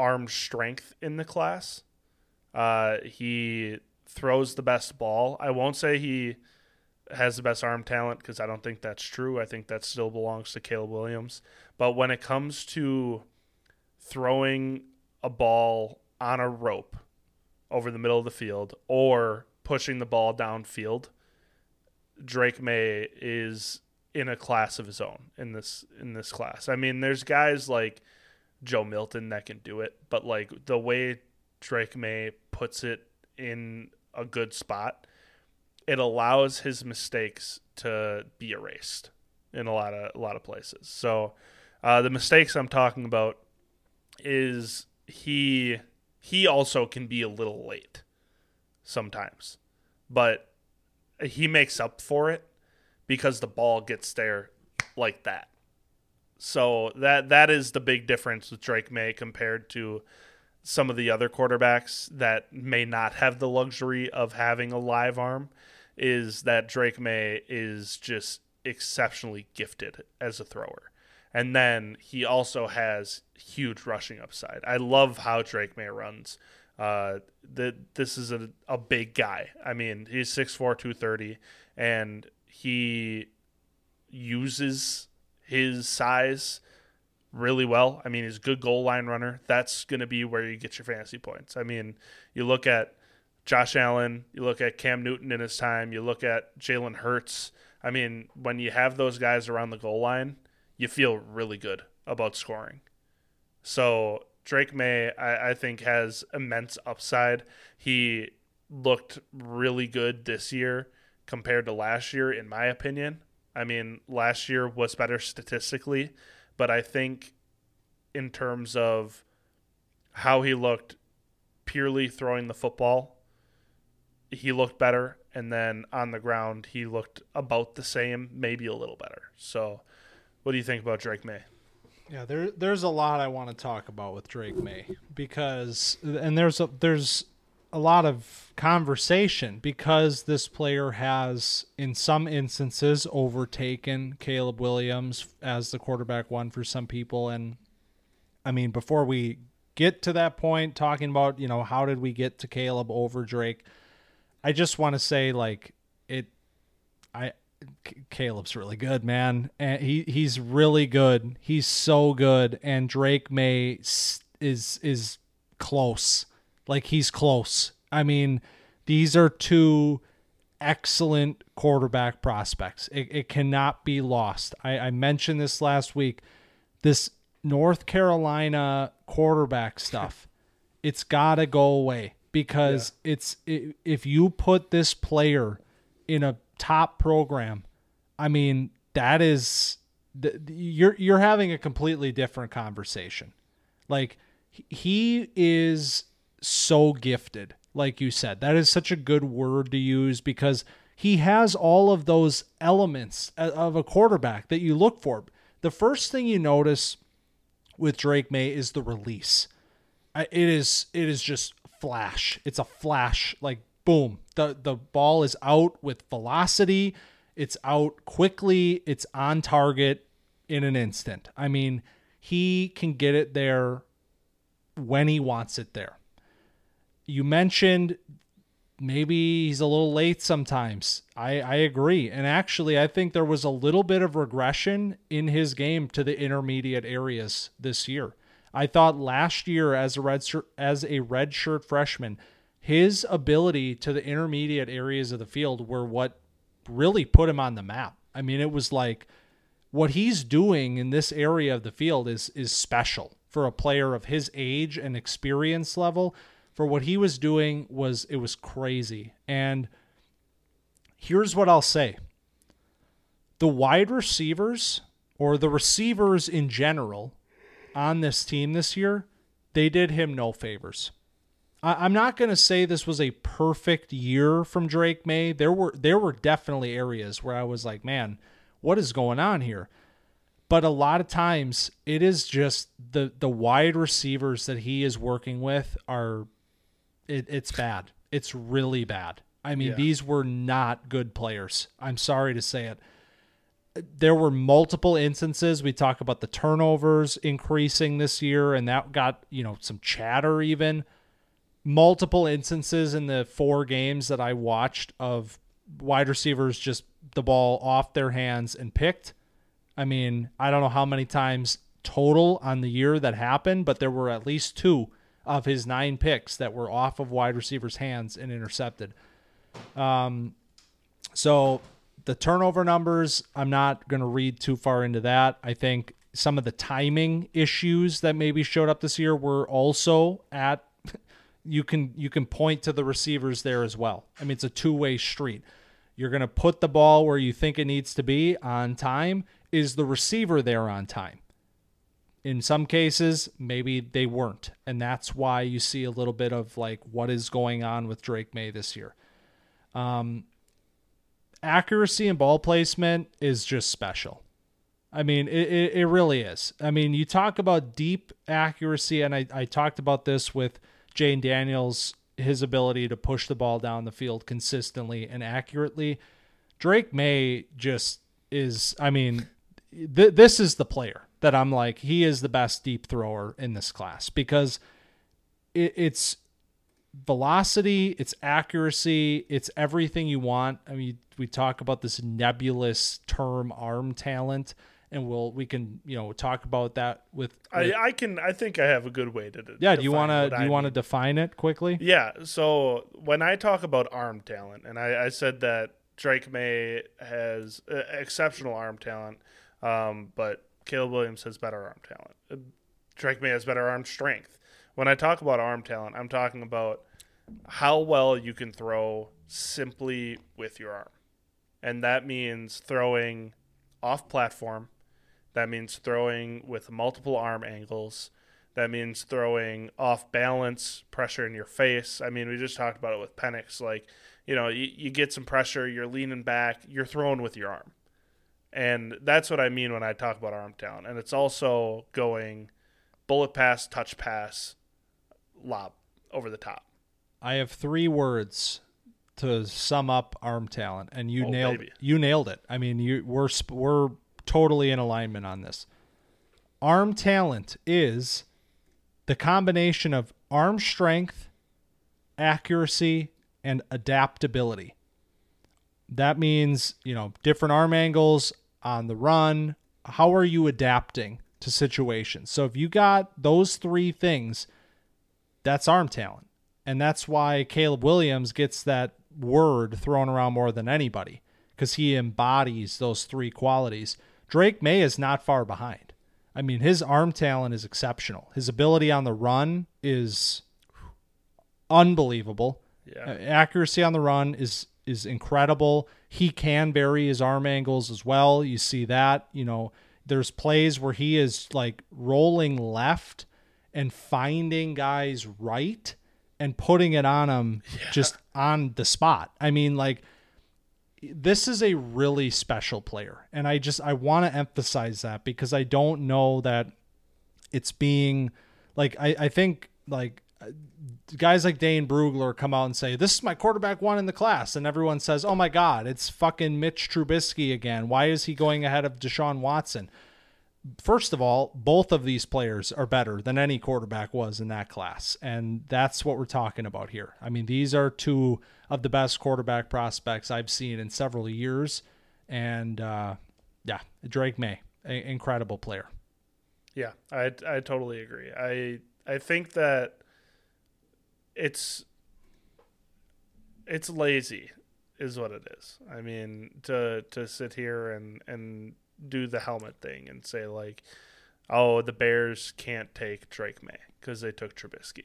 arm strength in the class. Uh, he throws the best ball. I won't say he has the best arm talent because I don't think that's true. I think that still belongs to Caleb Williams. But when it comes to throwing a ball on a rope over the middle of the field or pushing the ball downfield, Drake Maye is in a class of his own in this in this class. I mean, there's guys like Joe Milton that can do it, but like the way Drake Maye puts it in a good spot, it allows his mistakes to be erased in a lot of a lot of places. So uh, the mistakes I'm talking about is he he also can be a little late sometimes, but he makes up for it because the ball gets there like that. So that that is the big difference with Drake Maye compared to some of the other quarterbacks that may not have the luxury of having a live arm is that Drake Maye is just exceptionally gifted as a thrower. And then he also has huge rushing upside. I love how Drake Maye runs. Uh, the, this is a, a big guy. I mean, he's 6'4, 230, and he uses his size really well. I mean, he's a good goal line runner. That's going to be where you get your fantasy points. I mean, you look at Josh Allen, you look at Cam Newton in his time, you look at Jalen Hurts. I mean, when you have those guys around the goal line, you feel really good about scoring. So Drake Maye, I, I think, has immense upside. He looked really good this year compared to last year, in my opinion. I mean, last year was better statistically, but I think in terms of how he looked purely throwing the football, he looked better. And then on the ground, he looked about the same, maybe a little better. So, what do you think about Drake Maye? Yeah, there there's a lot I want to talk about with Drake Maye because and there's a there's a lot of conversation because this player has in some instances overtaken Caleb Williams as the quarterback one for some people and I mean before we get to that point talking about, you know, how did we get to Caleb over Drake? I just want to say like it I Caleb's really good, man. And he he's really good. He's so good and Drake Maye is is close. Like he's close. I mean, these are two excellent quarterback prospects. It, it cannot be lost. I, I mentioned this last week. This North Carolina quarterback stuff, it's got to go away because yeah. it's it, if you put this player in a top program, I mean that is you're you're having a completely different conversation. Like he is so gifted, like you said. That is such a good word to use because he has all of those elements of a quarterback that you look for. The first thing you notice with Drake Maye is the release. It is it is just flash. It's a flash like boom. The the ball is out with velocity. It's out quickly. It's on target in an instant. I mean, he can get it there when he wants it there. You mentioned maybe he's a little late sometimes. I, I agree. And actually, I think there was a little bit of regression in his game to the intermediate areas this year. I thought last year as a red shirt, as a red shirt freshman, his ability to the intermediate areas of the field were what really put him on the map. I mean, it was like what he's doing in this area of the field is is special for a player of his age and experience level. For what he was doing was it was crazy. And here's what I'll say. The wide receivers or the receivers in general on this team this year, they did him no favors. I, am not going to say this was a perfect year from Drake Maye. There were there were definitely areas where I was like, man, what is going on here? But a lot of times it is just the the wide receivers that he is working with are it, it's bad. It's really bad. I mean, yeah. these were not good players. I'm sorry to say it. There were multiple instances. We talk about the turnovers increasing this year, and that got, you know, some chatter even. Multiple instances in the four games that I watched of wide receivers just the ball off their hands and picked. I mean, I don't know how many times total on the year that happened, but there were at least two of his nine picks that were off of wide receivers' hands and intercepted. Um, so the turnover numbers, I'm not going to read too far into that. I think some of the timing issues that maybe showed up this year were also at you can you can point to the receivers there as well. I mean, it's a two-way street. You're going to put the ball where you think it needs to be on time. Is the receiver there on time? In some cases, maybe they weren't. And that's why you see a little bit of like what is going on with Drake Maye this year. Um, accuracy and ball placement is just special. I mean, it, it, it, really is. I mean, you talk about deep accuracy, and I, I talked about this with Jayden Daniels, his ability to push the ball down the field consistently and accurately. Drake Maye just is, I mean, th- this is the player that I'm like, he is the best deep thrower in this class because it, it's velocity, it's accuracy, it's everything you want. I mean, we talk about this nebulous term arm talent and we'll we can you know talk about that with, with I, I can I think I have a good way to yeah do you want to do you want to define it quickly yeah so when I talk about arm talent and I, I said that Drake Maye has uh, exceptional arm talent um, but Caleb Williams has better arm talent uh, Drake Maye has better arm strength when I talk about arm talent I'm talking about how well you can throw simply with your arm and that means throwing off platform that means throwing with multiple arm angles. That means throwing off balance, pressure in your face. I mean, we just talked about it with Penix. Like, you know, you, you get some pressure, you're leaning back, you're throwing with your arm. And that's what I mean when I talk about arm talent. And it's also going bullet pass, touch pass, lob over the top. I have three words to sum up arm talent, and you oh, nailed baby. you nailed it. I mean, you we're we're totally in alignment on this. Arm talent is the combination of arm strength, accuracy, and adaptability. That means, you know, different arm angles on the run. How are you adapting to situations? So if you got those three things, that's arm talent. And that's why Caleb Williams gets that word thrown around more than anybody because he embodies those three qualities. Drake Maye is not far behind. I mean, his arm talent is exceptional. His ability on the run is unbelievable. Yeah. Accuracy on the run is is incredible. He can vary his arm angles as well. You see that, you know, there's plays where he is like rolling left and finding guys right and putting it on them yeah. just on the spot. I mean, like this is a really special player and i just i want to emphasize that because i don't know that it's being like i, I think like guys like Dane Brugler come out and say, This is my quarterback one in the class. And everyone says, Oh my God, it's fucking Mitch Trubisky again. Why is he going ahead of Deshaun Watson? First of all, both of these players are better than any quarterback was in that class. And that's what we're talking about here. I mean, these are two of the best quarterback prospects I've seen in several years. And uh, yeah, Drake Maye, a- incredible player. Yeah, I I totally agree. I I think that it's it's lazy is what it is. I mean, to to sit here and and do the helmet thing and say like, oh, the Bears can't take Drake Maye because they took Trubisky.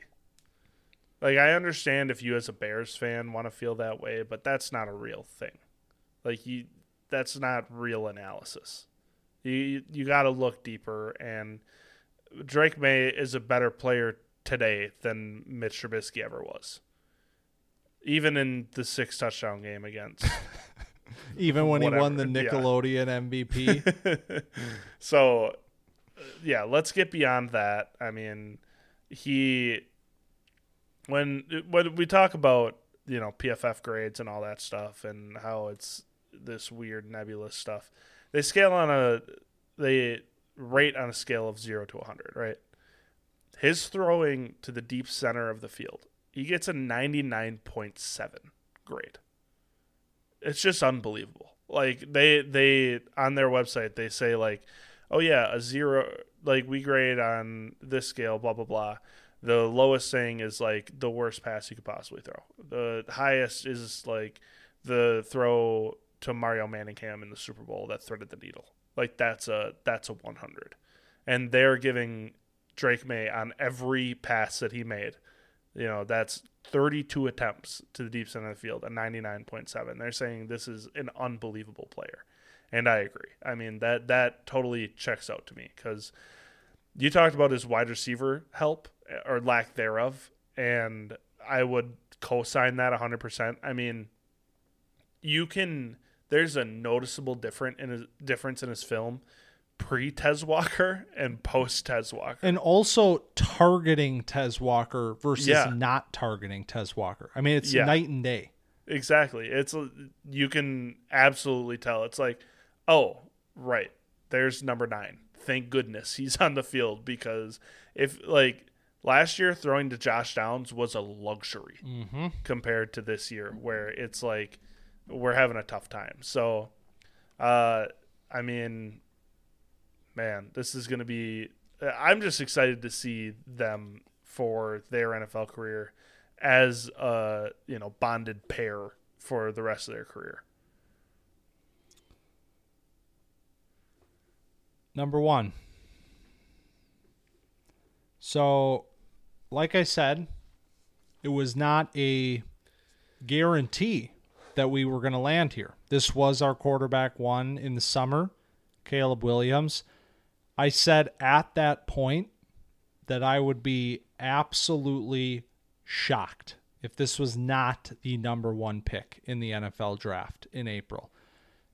Like I understand if you as a Bears fan want to feel that way, but that's not a real thing. Like you that's not real analysis. You you got to look deeper and Drake Maye is a better player today than Mitch Trubisky ever was. Even in the six touchdown game against even when whatever. he won the Nickelodeon yeah. MVP. so yeah, let's get beyond that. I mean, he when when we talk about you know PFF grades and all that stuff and how it's this weird nebulous stuff, they scale on a they rate on a scale of zero to 100, right? His throwing to the deep center of the field, he gets a 99.7 grade. It's just unbelievable. Like they they on their website they say like, oh yeah, a zero like we grade on this scale, blah blah blah the lowest thing is like the worst pass you could possibly throw. The highest is like the throw to Mario Manningham in the Super Bowl that threaded the needle. Like that's a that's a 100. And they're giving Drake Maye on every pass that he made You know, that's 32 attempts to the deep center of the field, a 99.7. They're saying this is an unbelievable player. And I agree. I mean, that that totally checks out to me cuz you talked about his wide receiver help eh, or lack thereof, and I would co-sign that 100%. I mean, you can there's a noticeable different in his, difference in his film pre Tez Walker and post Tez Walker. And also targeting Tez Walker versus Yeah. not targeting Tez Walker. I mean, it's Yeah. night and day. Exactly. It's you can absolutely tell. It's like, oh, right. There's number 9. Thank goodness he's on the field because if like last year throwing to Josh Downs was a luxury Mm-hmm. compared to this year where it's like we're having a tough time. So uh I mean man, this is going to be uh, I'm just excited to see them for their NFL career as a, you know, bonded pair for the rest of their career. Number one. So, like I said, it was not a guarantee that we were going to land here. This was our quarterback one in the summer, Caleb Williams. I said at that point that I would be absolutely shocked if this was not the number one pick in the NFL draft in April.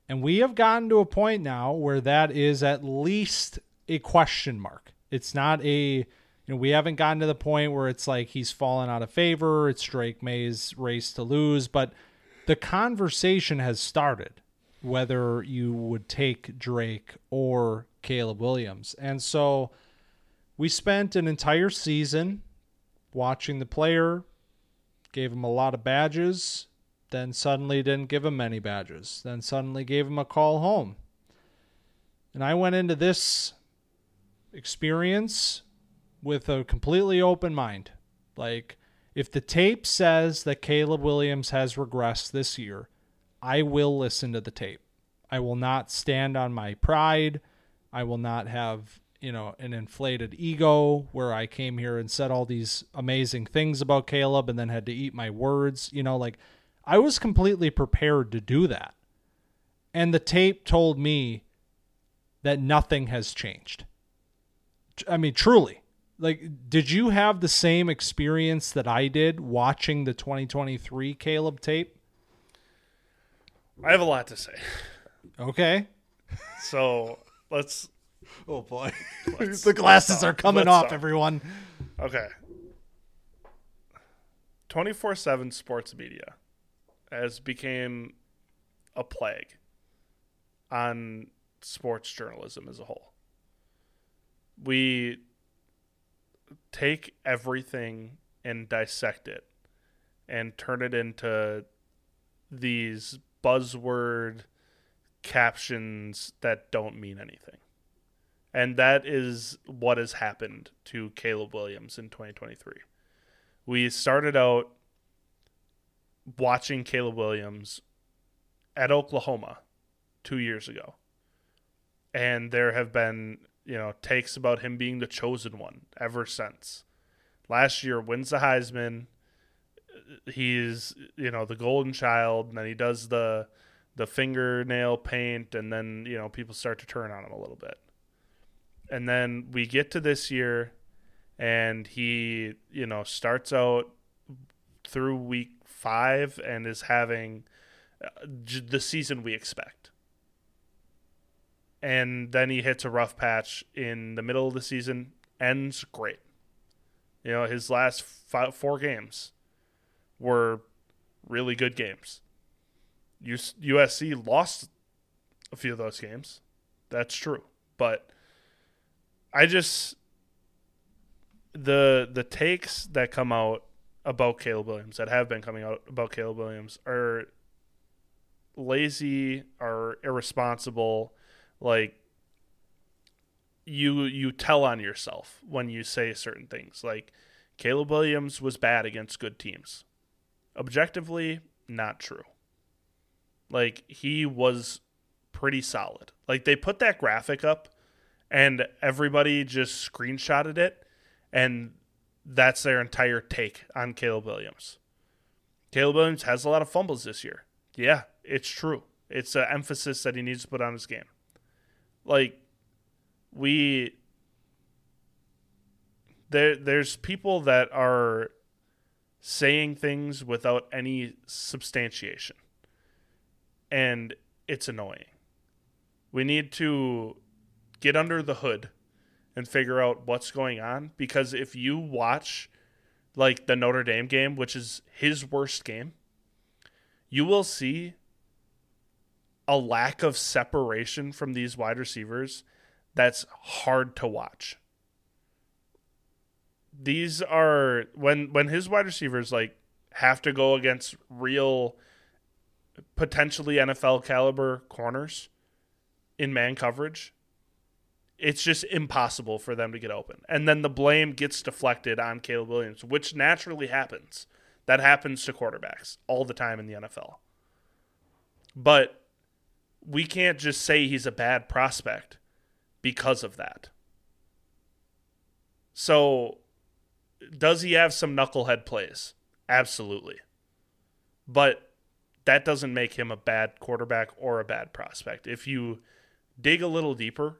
And we have gotten to a point now where that is at least a question mark. It's not a, you know, we haven't gotten to the point where it's like he's fallen out of favor. It's Drake Maye's race to lose, but the conversation has started whether you would take Drake or Caleb Williams. And so we spent an entire season watching the player, gave him a lot of badges, then suddenly didn't give him any badges, then suddenly gave him a call home. And I went into this experience with a completely open mind. Like, if the tape says that Caleb Williams has regressed this year, I will listen to the tape. I will not stand on my pride. I will not have, you know, an inflated ego where I came here and said all these amazing things about Caleb and then had to eat my words. You know, like I was completely prepared to do that. And the tape told me that nothing has changed. I mean, truly. Like, did you have the same experience that I did watching the 2023 Caleb tape? I have a lot to say. Okay. So, let's Oh boy. Let's- the glasses are coming off, start. everyone. Okay. 24 7 sports media has became a plague on sports journalism as a whole. We take everything and dissect it and turn it into these buzzword captions that don't mean anything. And that is what has happened to Caleb Williams in 2023. We started out watching Caleb Williams at Oklahoma two years ago. And there have been, you know, takes about him being the chosen one ever since. Last year wins the Heisman. He's, you know, the golden child, and then he does the the fingernail paint, and then, you know, people start to turn on him a little bit. And then we get to this year and he you know starts out through week five and is having uh, the season we expect. And then he hits a rough patch in the middle of the season ends great. You know his last five, four games were really good games. Usc lost a few of those games. That's true. But I just the the takes that come out about Caleb Williams that have been coming out about Caleb Williams are lazy are irresponsible. Like you you tell on yourself when you say certain things. Like Caleb Williams was bad against good teams objectively not true like he was pretty solid like they put that graphic up and everybody just screenshotted it and that's their entire take on Caleb Williams. Caleb Williams has a lot of fumbles this year. Yeah, it's true. It's an emphasis that he needs to put on his game. Like we there there's people that are saying things without any substantiation. And it's annoying. We need to get under the hood and figure out what's going on because if you watch like the Notre Dame game, which is his worst game, you will see a lack of separation from these wide receivers that's hard to watch. These are when when his wide receivers like have to go against real potentially NFL caliber corners in man coverage it's just impossible for them to get open. And then the blame gets deflected on Caleb Williams, which naturally happens. That happens to quarterbacks all the time in the NFL. But we can't just say he's a bad prospect because of that. So, does he have some knucklehead plays? Absolutely. But that doesn't make him a bad quarterback or a bad prospect. If you dig a little deeper,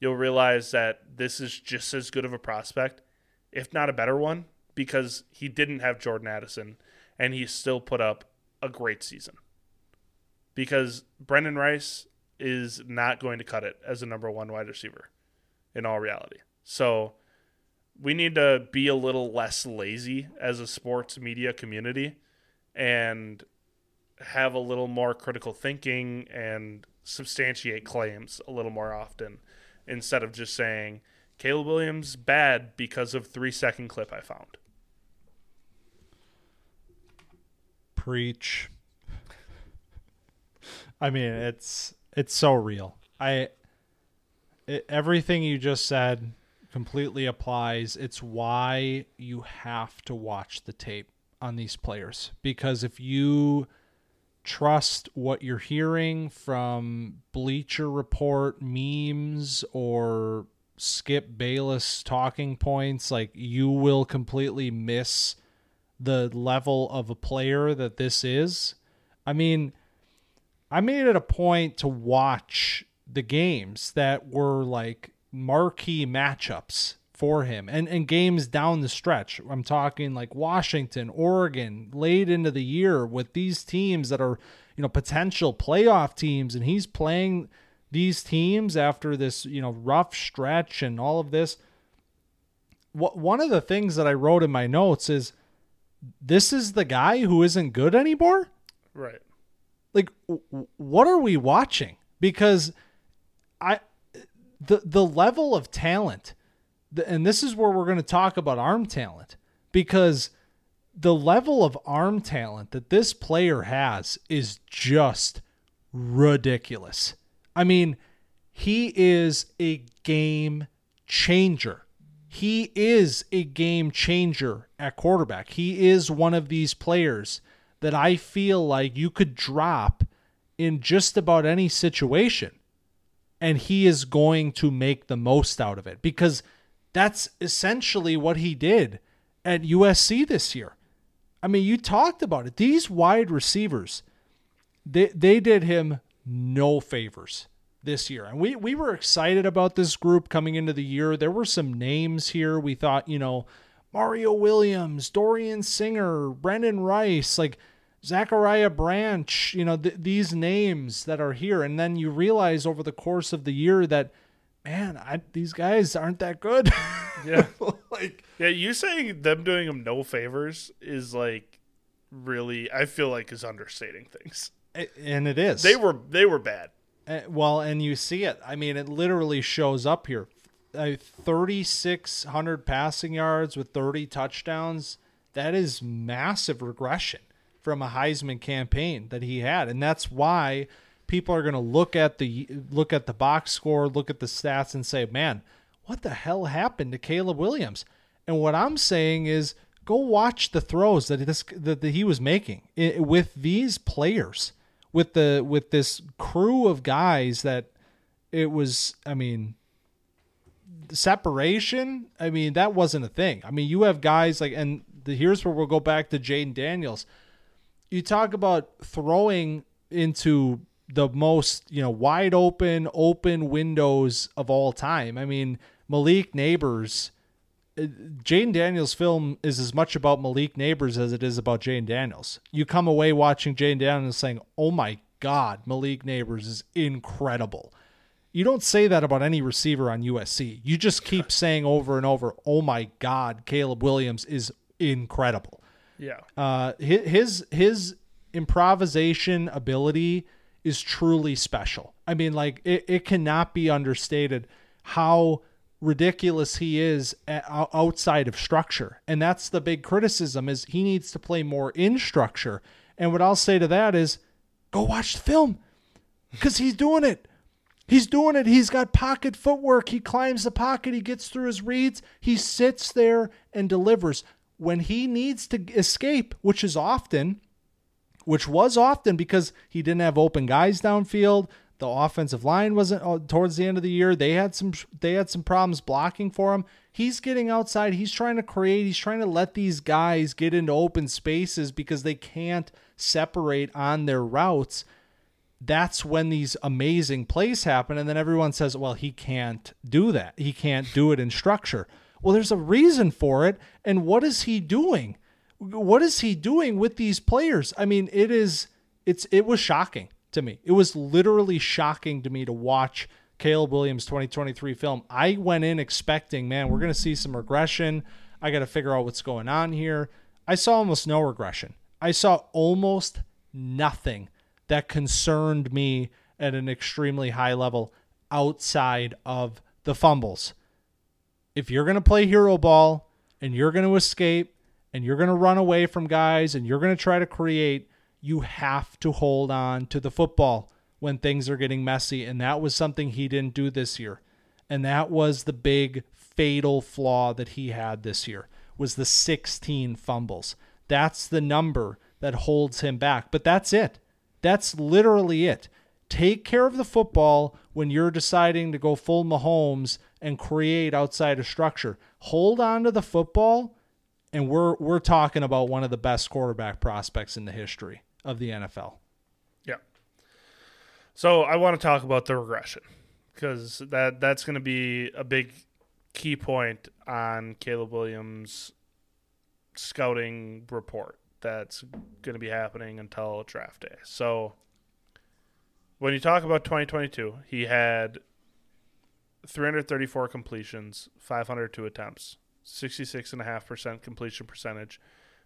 you'll realize that this is just as good of a prospect, if not a better one, because he didn't have Jordan Addison and he still put up a great season. Because Brenden Rice is not going to cut it as a number one wide receiver in all reality. So we need to be a little less lazy as a sports media community and have a little more critical thinking and substantiate claims a little more often instead of just saying Caleb Williams bad because of three second clip I found. Preach. I mean, it's it's so real. I it, everything you just said completely applies. It's why you have to watch the tape on these players because if you trust what you're hearing from Bleacher Report memes or Skip Bayless talking points, like you will completely miss the level of a player that this is. I mean, I made it a point to watch the games that were like marquee matchups for him and, and games down the stretch. I'm talking like Washington, Oregon, late into the year with these teams that are, you know, potential playoff teams. And he's playing these teams after this, you know, rough stretch and all of this. What one of the things that I wrote in my notes is this is the guy who isn't good anymore? Right. Like what are we watching? Because I the the level of talent and this is where we're going to talk about arm talent because the level of arm talent that this player has is just ridiculous. I mean, he is a game changer. He is a game changer at quarterback. He is one of these players that I feel like you could drop in just about any situation and he is going to make the most out of it because that's essentially what he did at USC this year. I mean, you talked about it. These wide receivers, they they did him no favors this year. And we we were excited about this group coming into the year. There were some names here. We thought, you know, Mario Williams, Dorian Singer, Brenden Rice, like Zachariah Branch, you know, th- these names that are here. And then you realize over the course of the year that – man, I, these guys aren't that good. yeah, like yeah, you saying them doing them no favors is like really, I feel like is understating things. And it is. They were they were bad. Uh, well, and you see it. I mean, it literally shows up here. Uh, 3,600 passing yards with 30 touchdowns. That is massive regression from a Heisman campaign that he had, and that's why people are going to look at the look at the box score, look at the stats and say, "Man, what the hell happened to Caleb Williams?" And what I'm saying is go watch the throws that this that, he was making eh, with these players, with the with this crew of guys that it was, I mean, separation, I mean, that wasn't a thing. I mean, you have guys like, and the, here's where we'll go back to Jayden Daniels. You talk about throwing into the most, you know, wide open, open windows of all time. I mean, Malik Nabers, uh, Jayden Daniels' film is as much about Malik Nabers as it is about Jayden Daniels. You come away watching Jayden Daniels saying, oh my God, Malik Nabers is incredible. You don't say that about any receiver on USC. You just keep saying over and over, "Oh my God, Caleb Williams is incredible." Yeah. Uh, his his improvisation ability is truly special. I mean, like it, it cannot be understated how ridiculous he is outside of structure, and that's the big criticism is he needs to play more in structure. And what I'll say to that is, go watch the film because he's doing it. He's doing it. He's got pocket footwork. He climbs the pocket. He gets through his reads. He sits there and delivers. When he needs to escape, which is often, which was often because he didn't have open guys downfield. The offensive line wasn't uh, towards the end of the year. They had some they had some problems blocking for him. He's getting outside. He's trying to create. He's trying to let these guys get into open spaces because they can't separate on their routes that's when these amazing plays happen. And then everyone says, well, he can't do that. He can't do it in structure. Well, there's a reason for it. And what is he doing? What is he doing with these players? I mean, it is, it's, it was shocking to me. It was literally shocking to me to watch Caleb Williams 2023 film. I went in expecting, man, we're going to see some regression. I got to figure out what's going on here. I saw almost no regression. I saw almost nothing that concerned me at an extremely high level outside of the fumbles. If you're going to play hero ball and you're going to escape and you're going to run away from guys and you're going to try to create, you have to hold on to the football when things are getting messy. And that was something he didn't do this year. And that was the big fatal flaw that he had this year was the 16 fumbles. That's the number that holds him back. But that's it. That's literally it. Take care of the football when you're deciding to go full Mahomes and create outside of structure. Hold on to the football, and we're we're talking about one of the best quarterback prospects in the history of the NFL. Yeah. So I want to talk about the regression because that that's going to be a big key point on Caleb Williams' scouting report that's going to be happening until draft day. So when you talk about 2022, he had 334 completions, 502 attempts, 66.5% completion percentage,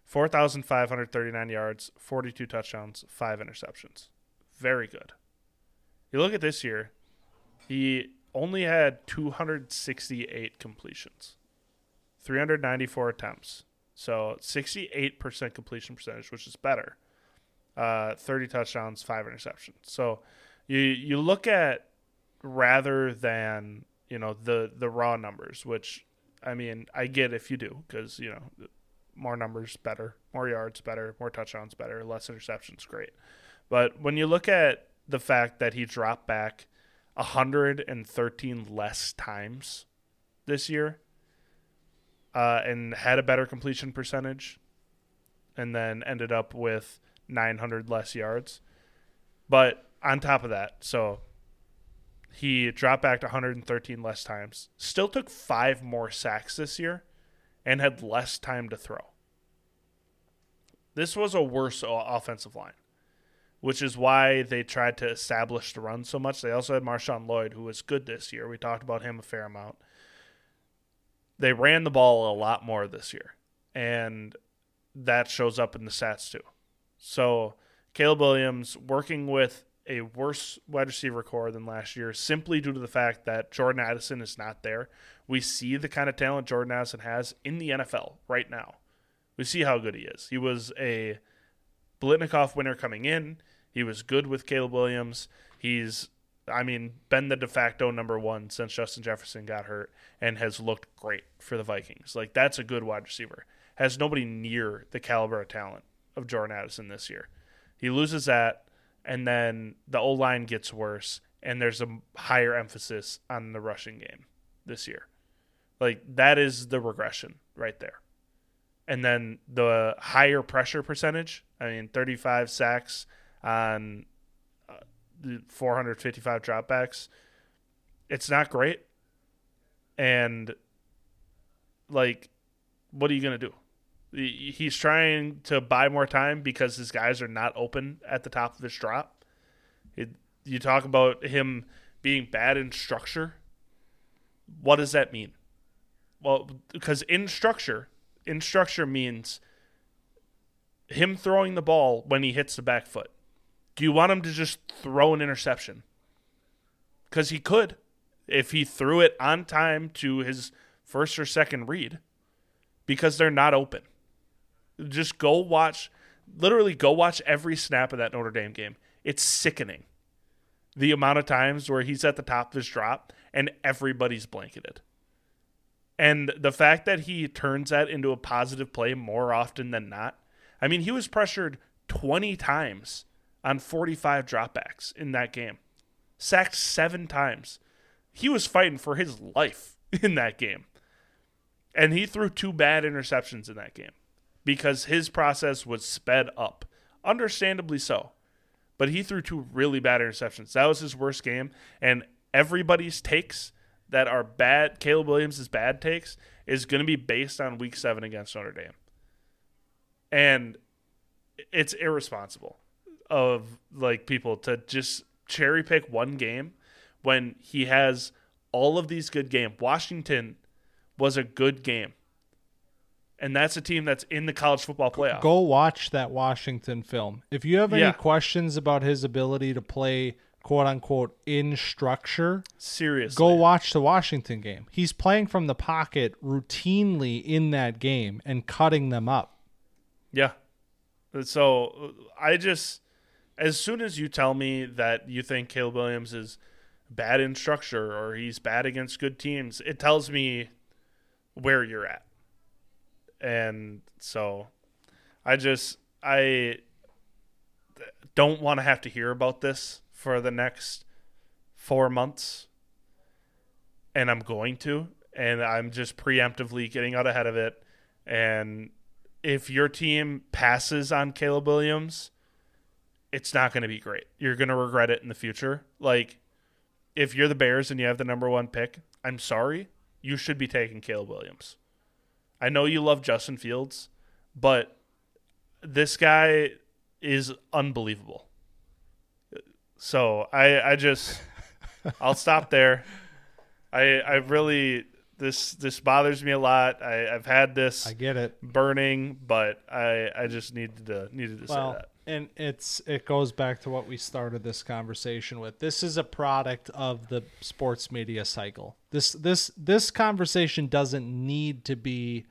4,539 yards, 42 touchdowns, 5 interceptions. Very good. You look at this year, he only had 268 completions, 394 attempts, so 68% completion percentage, which is better. Uh, 30 touchdowns, five interceptions. So you you look at rather than you know the the raw numbers, which I mean I get if you do because you know more numbers better, more yards better, more touchdowns better, less interceptions great. But when you look at the fact that he dropped back 113 less times this year uh, and had a better completion percentage, and then ended up with 900 less yards. But on top of that, so he dropped back to 113 less times, still took five more sacks this year, and had less time to throw. This was a worse offensive line, which is why they tried to establish the run so much. They also had Marshawn Lloyd, who was good this year. We talked about him a fair amount they ran the ball a lot more this year, and that shows up in the stats too. So Caleb Williams working with a worse wide receiver corps than last year simply due to the fact that Jordan Addison is not there. We see the kind of talent Jordan Addison has in the NFL right now. We see how good he is. He was a Biletnikoff winner coming in. He was good with Caleb Williams. He's I mean, been the de facto number one since Justin Jefferson got hurt and has looked great for the Vikings. Like, that's a good wide receiver. Has nobody near the caliber of talent of Jordan Addison this year. He loses that, and then the O line gets worse, and there's a higher emphasis on the rushing game this year. Like that is the regression right there. And then the higher pressure percentage, I mean 35 sacks on uh, 455 dropbacks. It's not great. And like what are you going to do? He's trying to buy more time because his guys are not open at the top of his drop. It, you talk about him being bad in structure. What does that mean? Well, because in structure, in structure means him throwing the ball when he hits the back foot. Do you want him to just throw an interception? Because he could if he threw it on time to his first or second read because they're not open. Just go watch, literally go watch every snap of that Notre Dame game. It's sickening the amount of times where he's at the top of his drop and everybody's blanketed. And the fact that he turns that into a positive play more often than not. I mean, he was pressured 20 times on 45 dropbacks in that game, sacked seven times. He was fighting for his life in that game. And he threw two bad interceptions in that game because his process was sped up. Understandably so. But he threw two really bad interceptions. That was his worst game. And everybody's takes that are bad, Caleb Williams' bad takes, is going to be based on week seven against Notre Dame. And it's irresponsible of like people to just cherry pick one game when he has all of these good games. Washington was a good game. And that's a team that's in the college football playoff. Go watch that Washington film. If you have any Yeah. questions about his ability to play quote unquote in structure, Seriously. go watch the Washington game. He's playing from the pocket routinely in that game and cutting them up. Yeah. So I just, as soon as you tell me that you think Caleb Williams is bad in structure or he's bad against good teams, it tells me where you're at. And so I just, I don't want to have to hear about this for the next four months. And I'm going to. And I'm just preemptively getting out ahead of it. And if your team passes on Caleb Williams, it's not going to be great. You're going to regret it in the future. Like, if you're the Bears and you have the number one pick, I'm sorry. You should be taking Caleb Williams. I know you love Justin Fields, but this guy is unbelievable. So I, I just, I'll stop there. I, I really, this, this bothers me a lot. I, I've had this I get it. burning, but I I just needed to needed to Well, say that. and it's it goes back to what we started this conversation with. This is a product of the sports media cycle. This this this conversation doesn't need to be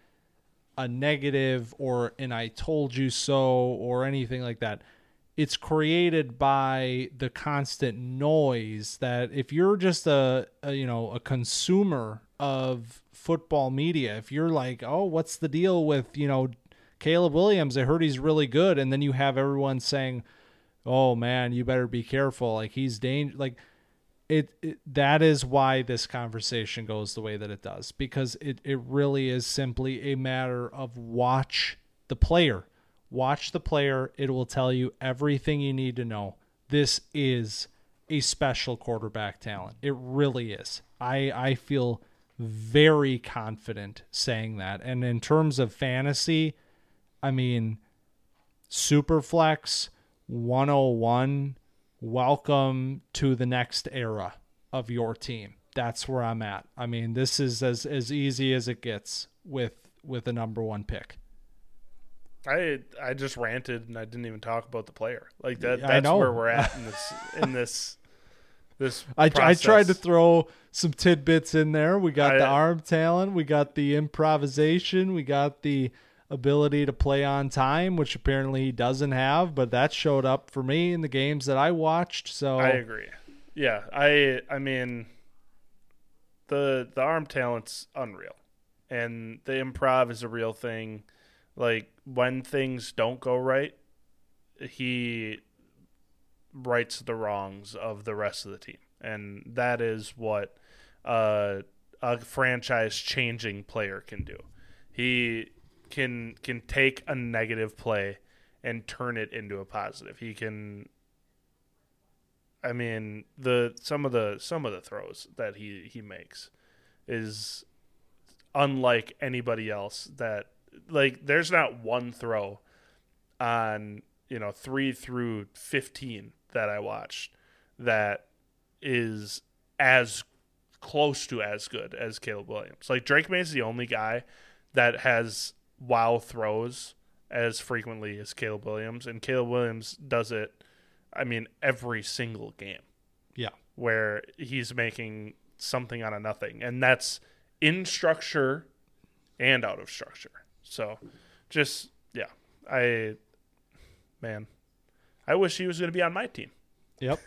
a negative or an I told you so or anything like that. It's created by the constant noise that if you're just a, a you know a consumer of football media, if you're like, oh, what's the deal with you know Caleb Williams? I heard he's really good, and then you have everyone saying, oh man, you better be careful, like he's danger, like. It, it that is why this conversation goes the way that it does because it, it really is simply a matter of watch the player. Watch the player. It will tell you everything you need to know. This is a special quarterback talent. It really is. I i feel very confident saying that. And in terms of fantasy i mean superflex 101 welcome to the next era of your team that's where i'm at i mean this is as as easy as it gets with with a number one pick I I just ranted and I didn't even talk about the player. Like that. That's where we're at in this in this this. I, I tried to throw some tidbits in there. We got I- the arm talent, we got the improvisation, we got the ability to play on time, which apparently he doesn't have, but that showed up for me in the games that I watched. So I agree. Yeah, I I mean the the arm talent's unreal. And the improv is a real thing. Like when things don't go right, he rights the wrongs of the rest of the team. And that is what uh, a franchise changing player can do. He can can take a negative play and turn it into a positive. He can I mean, the some of the some of the throws that he he makes is unlike anybody else that like there's not one throw on, you know, 3 through 15 that I watched that is as close to as good as Caleb Williams. Like Drake Maye is the only guy that has wow throws as frequently as Caleb Williams, and Caleb Williams does it. I mean, every single game. Yeah. where he's making something out of nothing, and that's in structure and out of structure. So, just yeah, I man, I wish he was going to be on my team. Yep.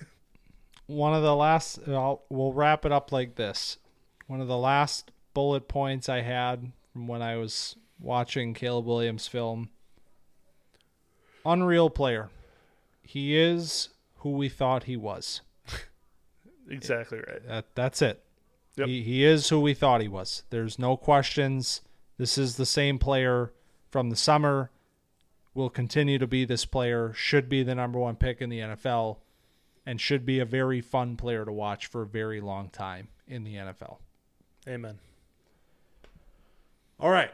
One of the last, I'll, we'll wrap it up like this. One of the last bullet points I had from when I was watching Caleb Williams film. Unreal player. He is who we thought he was. Exactly right. That, that's it. Yep. He, he is who we thought he was. There's no questions. This is the same player from the summer. Will continue to be this player. Should be the number one pick in the NFL, and should be a very fun player to watch for a very long time in the NFL. Amen. All right.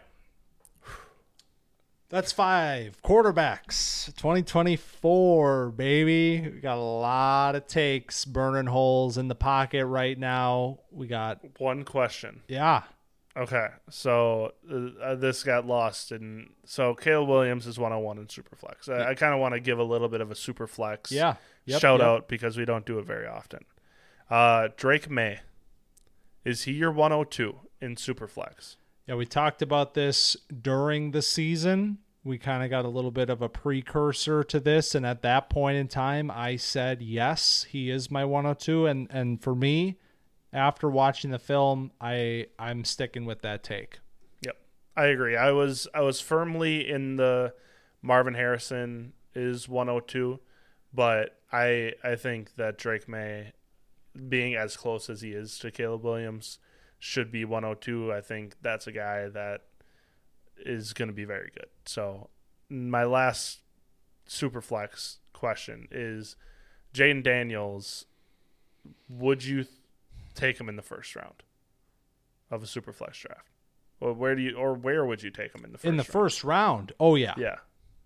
That's five quarterbacks. 2024, baby. We got a lot of takes, burning holes in the pocket right now. We got, One question. yeah, Okay, so uh, this got lost, and so Caleb Williams is 101 in Superflex. I, I kind of want to give a little bit of a Superflex yeah. Yep, shout yep. out because we don't do it very often. Uh, Drake Maye, is he your 102 in Superflex? Yeah, we talked about this during the season. We kind of got a little bit of a precursor to this, and at that point in time, I said yes, he is my 102, and and for me, after watching the film, I I'm sticking with that take. Yep, I agree. I was I was firmly in the Marvin Harrison is 102, but I I think that Drake Maye, being as close as he is to Caleb Williams, should be 102. I think that's a guy that is going to be very good. So my last superflex question is Jayden Daniels. Would you th- take him in the first round of a superflex draft? Or where do you or where would you take him in the first in the round? first round, oh yeah, Yeah.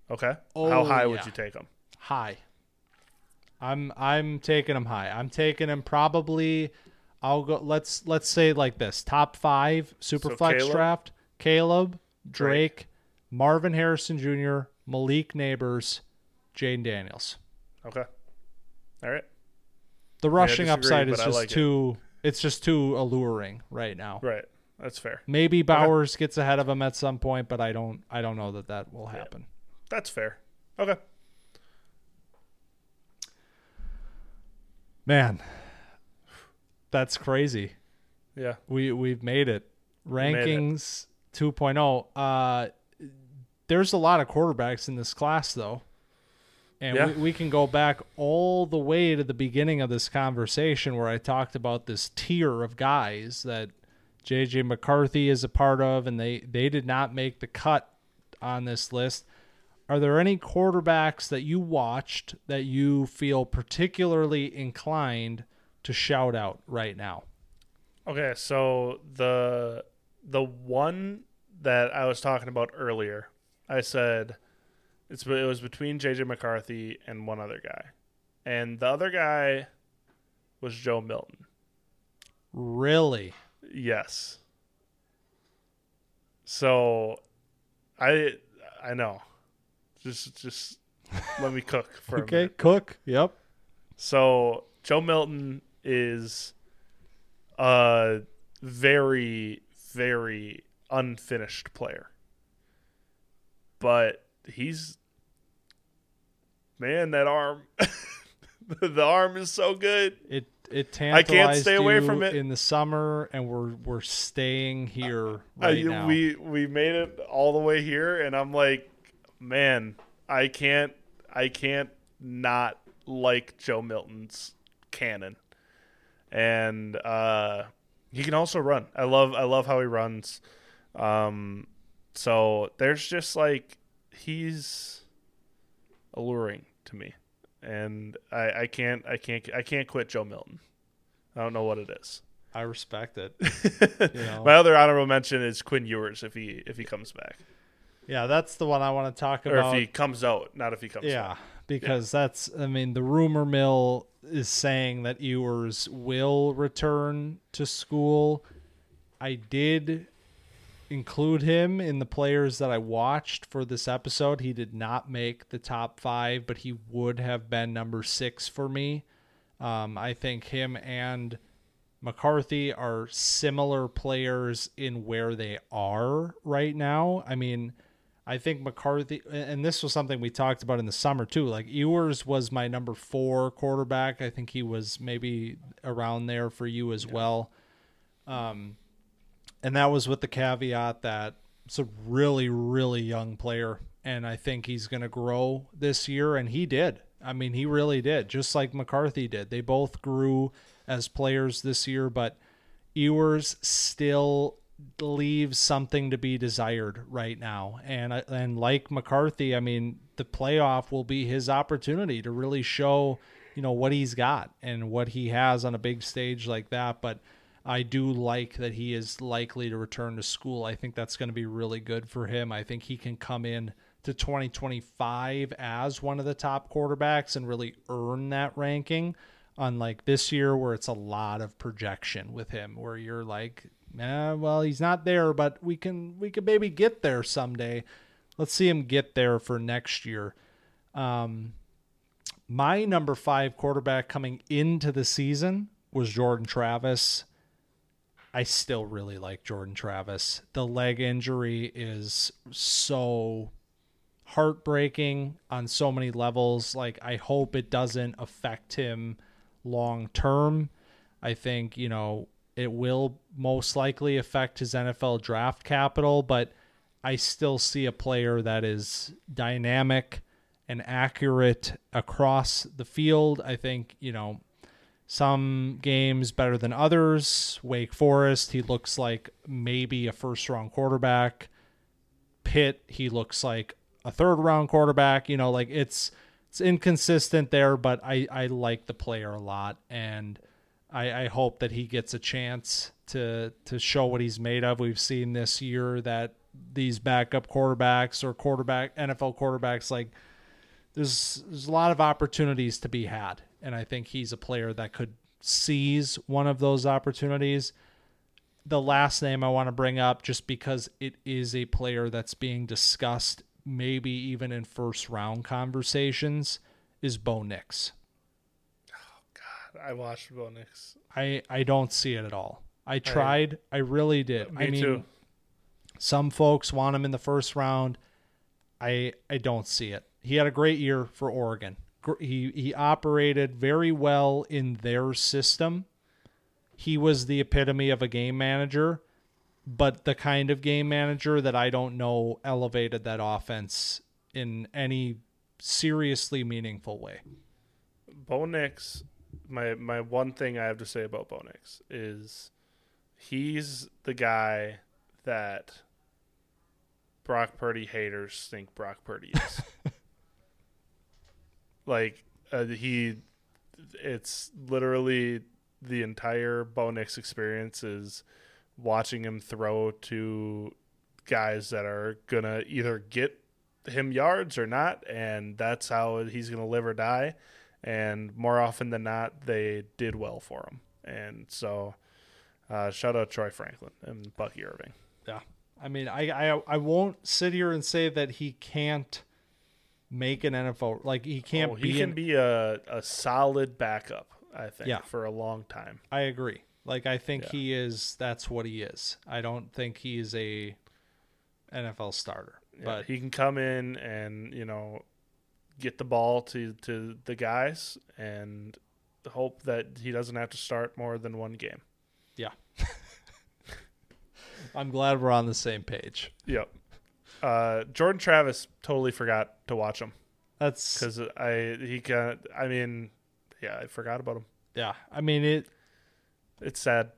Okay. Oh, How high would you take him? high. I'm I'm taking him high. I'm taking him probably. I'll go. Let's let's say like this: top five superflex Caleb? draft: Caleb, Drake, Drake. Marvin Harrison Jr., Malik Nabers, Jayden Daniels. Okay. All right. The rushing disagree, upside is just like it. too. It's just too alluring right now. Right. That's fair. Maybe Bowers gets ahead of him at some point, but I don't. I don't know that that will happen. That's fair. Okay. Man, that's crazy. Yeah. We we've made it. made it. Rankings 2.0. Uh there's a lot of quarterbacks in this class though. And Yeah. we, we can go back all the way to the beginning of this conversation where I talked about this tier of guys that JJ McCarthy is a part of and they they did not make the cut on this list. Are there any quarterbacks that you watched that you feel particularly inclined to shout out right now? Okay, so the the one that I was talking about earlier, I said it's it was between JJ McCarthy and one other guy. And the other guy was Joe Milton. Really? Yes. So I I know. Just just let me cook for a Okay. Cook. Yep. So Joe Milton is a very, very unfinished player. But he's man, that arm the arm is so good. It it I can't stay away from it. in the summer, and we're we're staying here Uh, right now. we we made it all the way here and I'm like, man, I can't I can't not like Joe Milton's cannon. And uh he can also run. I love I love how he runs. Um, so there's just like he's alluring to me, and I, I can't I can't I can't quit Joe Milton. I don't know what it is. I respect it. You know? My other honorable mention is Quinn Ewers if he if he comes back yeah, that's the one I want to talk or about. if he comes out, not if he comes. yeah. Because that's I mean the rumor mill is saying that Ewers will return to school. I did include him in the players that I watched for this episode. He did not make the top five, but he would have been number six for me. Um, I think him and McCarthy are similar players in where they are right now. I mean, I think McCarthy, and this was something we talked about in the summer too. Like Ewers was my number four quarterback. I think he was maybe around there for you as well. Um, and that was with the caveat that it's a really, really young player, and I think he's going to grow this year, and he did. I mean, he really did, just like McCarthy did. They both grew as players this year, but Ewers still leaves something to be desired right now. And uh, and like McCarthy, I mean, the playoff will be his opportunity to really show, you know, what he's got and what he has on a big stage like that, but I do like that he is likely to return to school. I think that's going to be really good for him. I think he can come in to 2025 as one of the top quarterbacks and really earn that ranking unlike this year where it's a lot of projection with him where you're like eh, well he's not there but we can we could maybe get there someday let's see him get there for next year um my number five quarterback coming into the season was jordan travis i still really like jordan travis the leg injury is so heartbreaking on so many levels. Like, I hope it doesn't affect him long term. I think, you know, it will most likely affect his NFL draft capital, but I still see a player that is dynamic and accurate across the field. I think, you know, some games better than others. Wake Forest, he looks like maybe a first round quarterback. Pitt, he looks like a third round quarterback. You know, like it's it's inconsistent there, but I I like the player a lot, and I I hope that he gets a chance to to show what he's made of. We've seen this year that these backup quarterbacks or quarterback NFL quarterbacks like there's there's a lot of opportunities to be had, and I think he's a player that could seize one of those opportunities the last name I want to bring up just because it is a player that's being discussed maybe even in first round conversations is Bo Nix. I watched Bo Nix. I I don't see it at all. I tried. I, really did. Me I mean, too. some folks want him in the first round. I I don't see it. He had a great year for Oregon. He he operated very well in their system. He was the epitome of a game manager, but the kind of game manager that I don't know elevated that offense in any seriously meaningful way. Bo Nix, my my one thing I have to say about Bo Nix is he's the guy that Brock Purdy haters think Brock Purdy is. like uh, he, it's literally the entire Bo Nix experience is watching him throw to guys that are gonna either get him yards or not, and that's how he's gonna live or die. And more often than not, they did well for him. And so, uh, shout out Troy Franklin and Bucky Irving. Yeah. I mean, I, I I won't sit here and say that he can't make an NFL like he can't Oh, be he can an- be a, a solid backup, I think, Yeah. for a long time. I agree. Like I think Yeah. he is that's what he is. I don't think he is a NFL starter. Yeah, But he can come in and you know get the ball to to the guys and hope that he doesn't have to start more than one game. Yeah. I'm glad we're on the same page. Yep. Uh, Jordan Travis totally forgot to watch him That's because I he can I mean yeah I forgot about him. yeah. I mean it It's sad.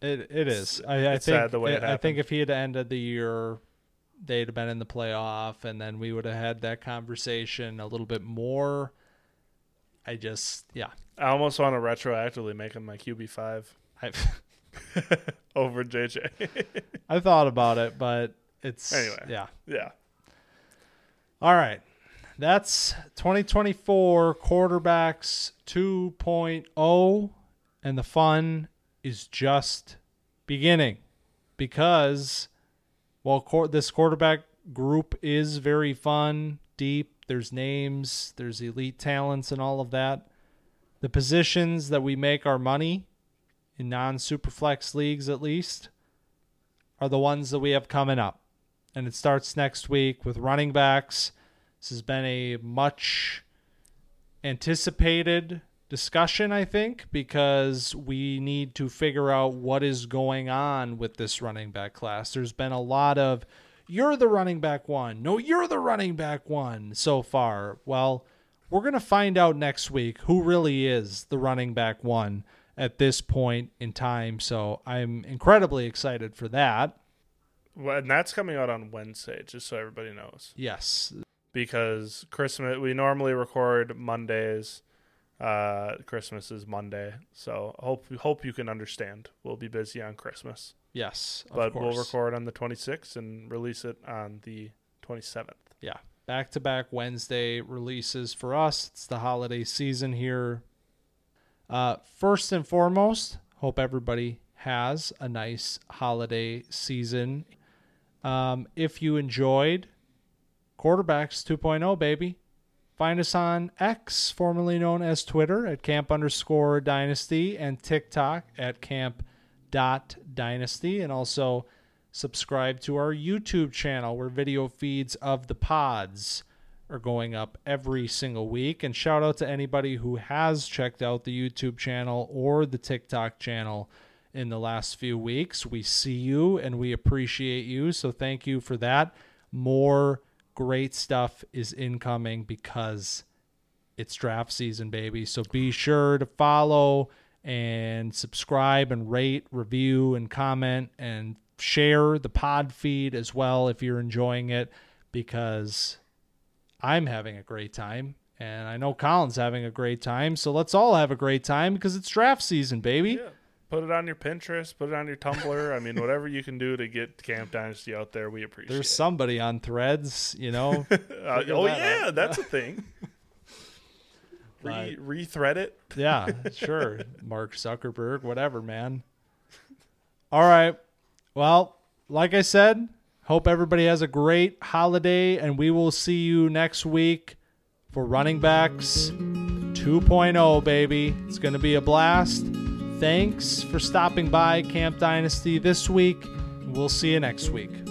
It it is. I, I it's think sad the way it I think if he had ended the year, they'd have been in the playoff, and then we would have had that conversation a little bit more. I just yeah. I almost want to retroactively make him my QB five over JJ. I thought about it, but it's Anyway. yeah. yeah. All right. That's 2024 quarterbacks 2.0 and the fun is just beginning because while quar this quarterback group is very fun, deep, there's names, there's elite talents and all of that. The positions that we make our money in non-superflex leagues at least are the ones that we have coming up and it starts next week with running backs. This has been a much anticipated discussion, I think, because we need to figure out what is going on with this running back class. There's been a lot of, you're the running back one. No, you're the running back one so far. Well, we're going to find out next week who really is the running back one at this point in time. So I'm incredibly excited for that. Well, and that's coming out on Wednesday, just so everybody knows. Yes, Because Christmas, we normally record Mondays. Uh, Christmas is Monday, so hope hope you can understand. We'll be busy on Christmas, yes, but course. we'll record on the 26th and release it on the 27th. yeah, back to back Wednesday releases for us. It's the holiday season here. Uh, first and foremost, hope everybody has a nice holiday season. Um, if you enjoyed Quarterbacks 2.0, baby, find us on X, formerly known as Twitter, at camp underscore dynasty, and TikTok at camp dot dynasty, and also subscribe to our YouTube channel where video feeds of the pods are going up every single week. And shout out to anybody who has checked out the YouTube channel or the TikTok channel in the last few weeks. We see you and we appreciate you. So thank you for that. More great stuff is incoming because it's draft season, baby. So be sure to follow and subscribe and rate, review, and comment and share the pod feed as well if you're enjoying it because I'm having a great time. And I know Collin's having a great time. So let's all have a great time because it's draft season, baby. Yeah. Put it on your Pinterest, put it on your Tumblr. I mean, whatever you can do to get Camp Dynasty out there, we appreciate. There's somebody on threads, you know. Uh, oh that yeah, out. that's a thing. Re rethread it. yeah, sure. Mark Zuckerberg, whatever, man. All right. Well, like I said, hope everybody has a great holiday, and we will see you next week for Running Backs 2.0, baby. It's going to be a blast. Thanks for stopping by Camp Dynasty this week. We'll see you next week.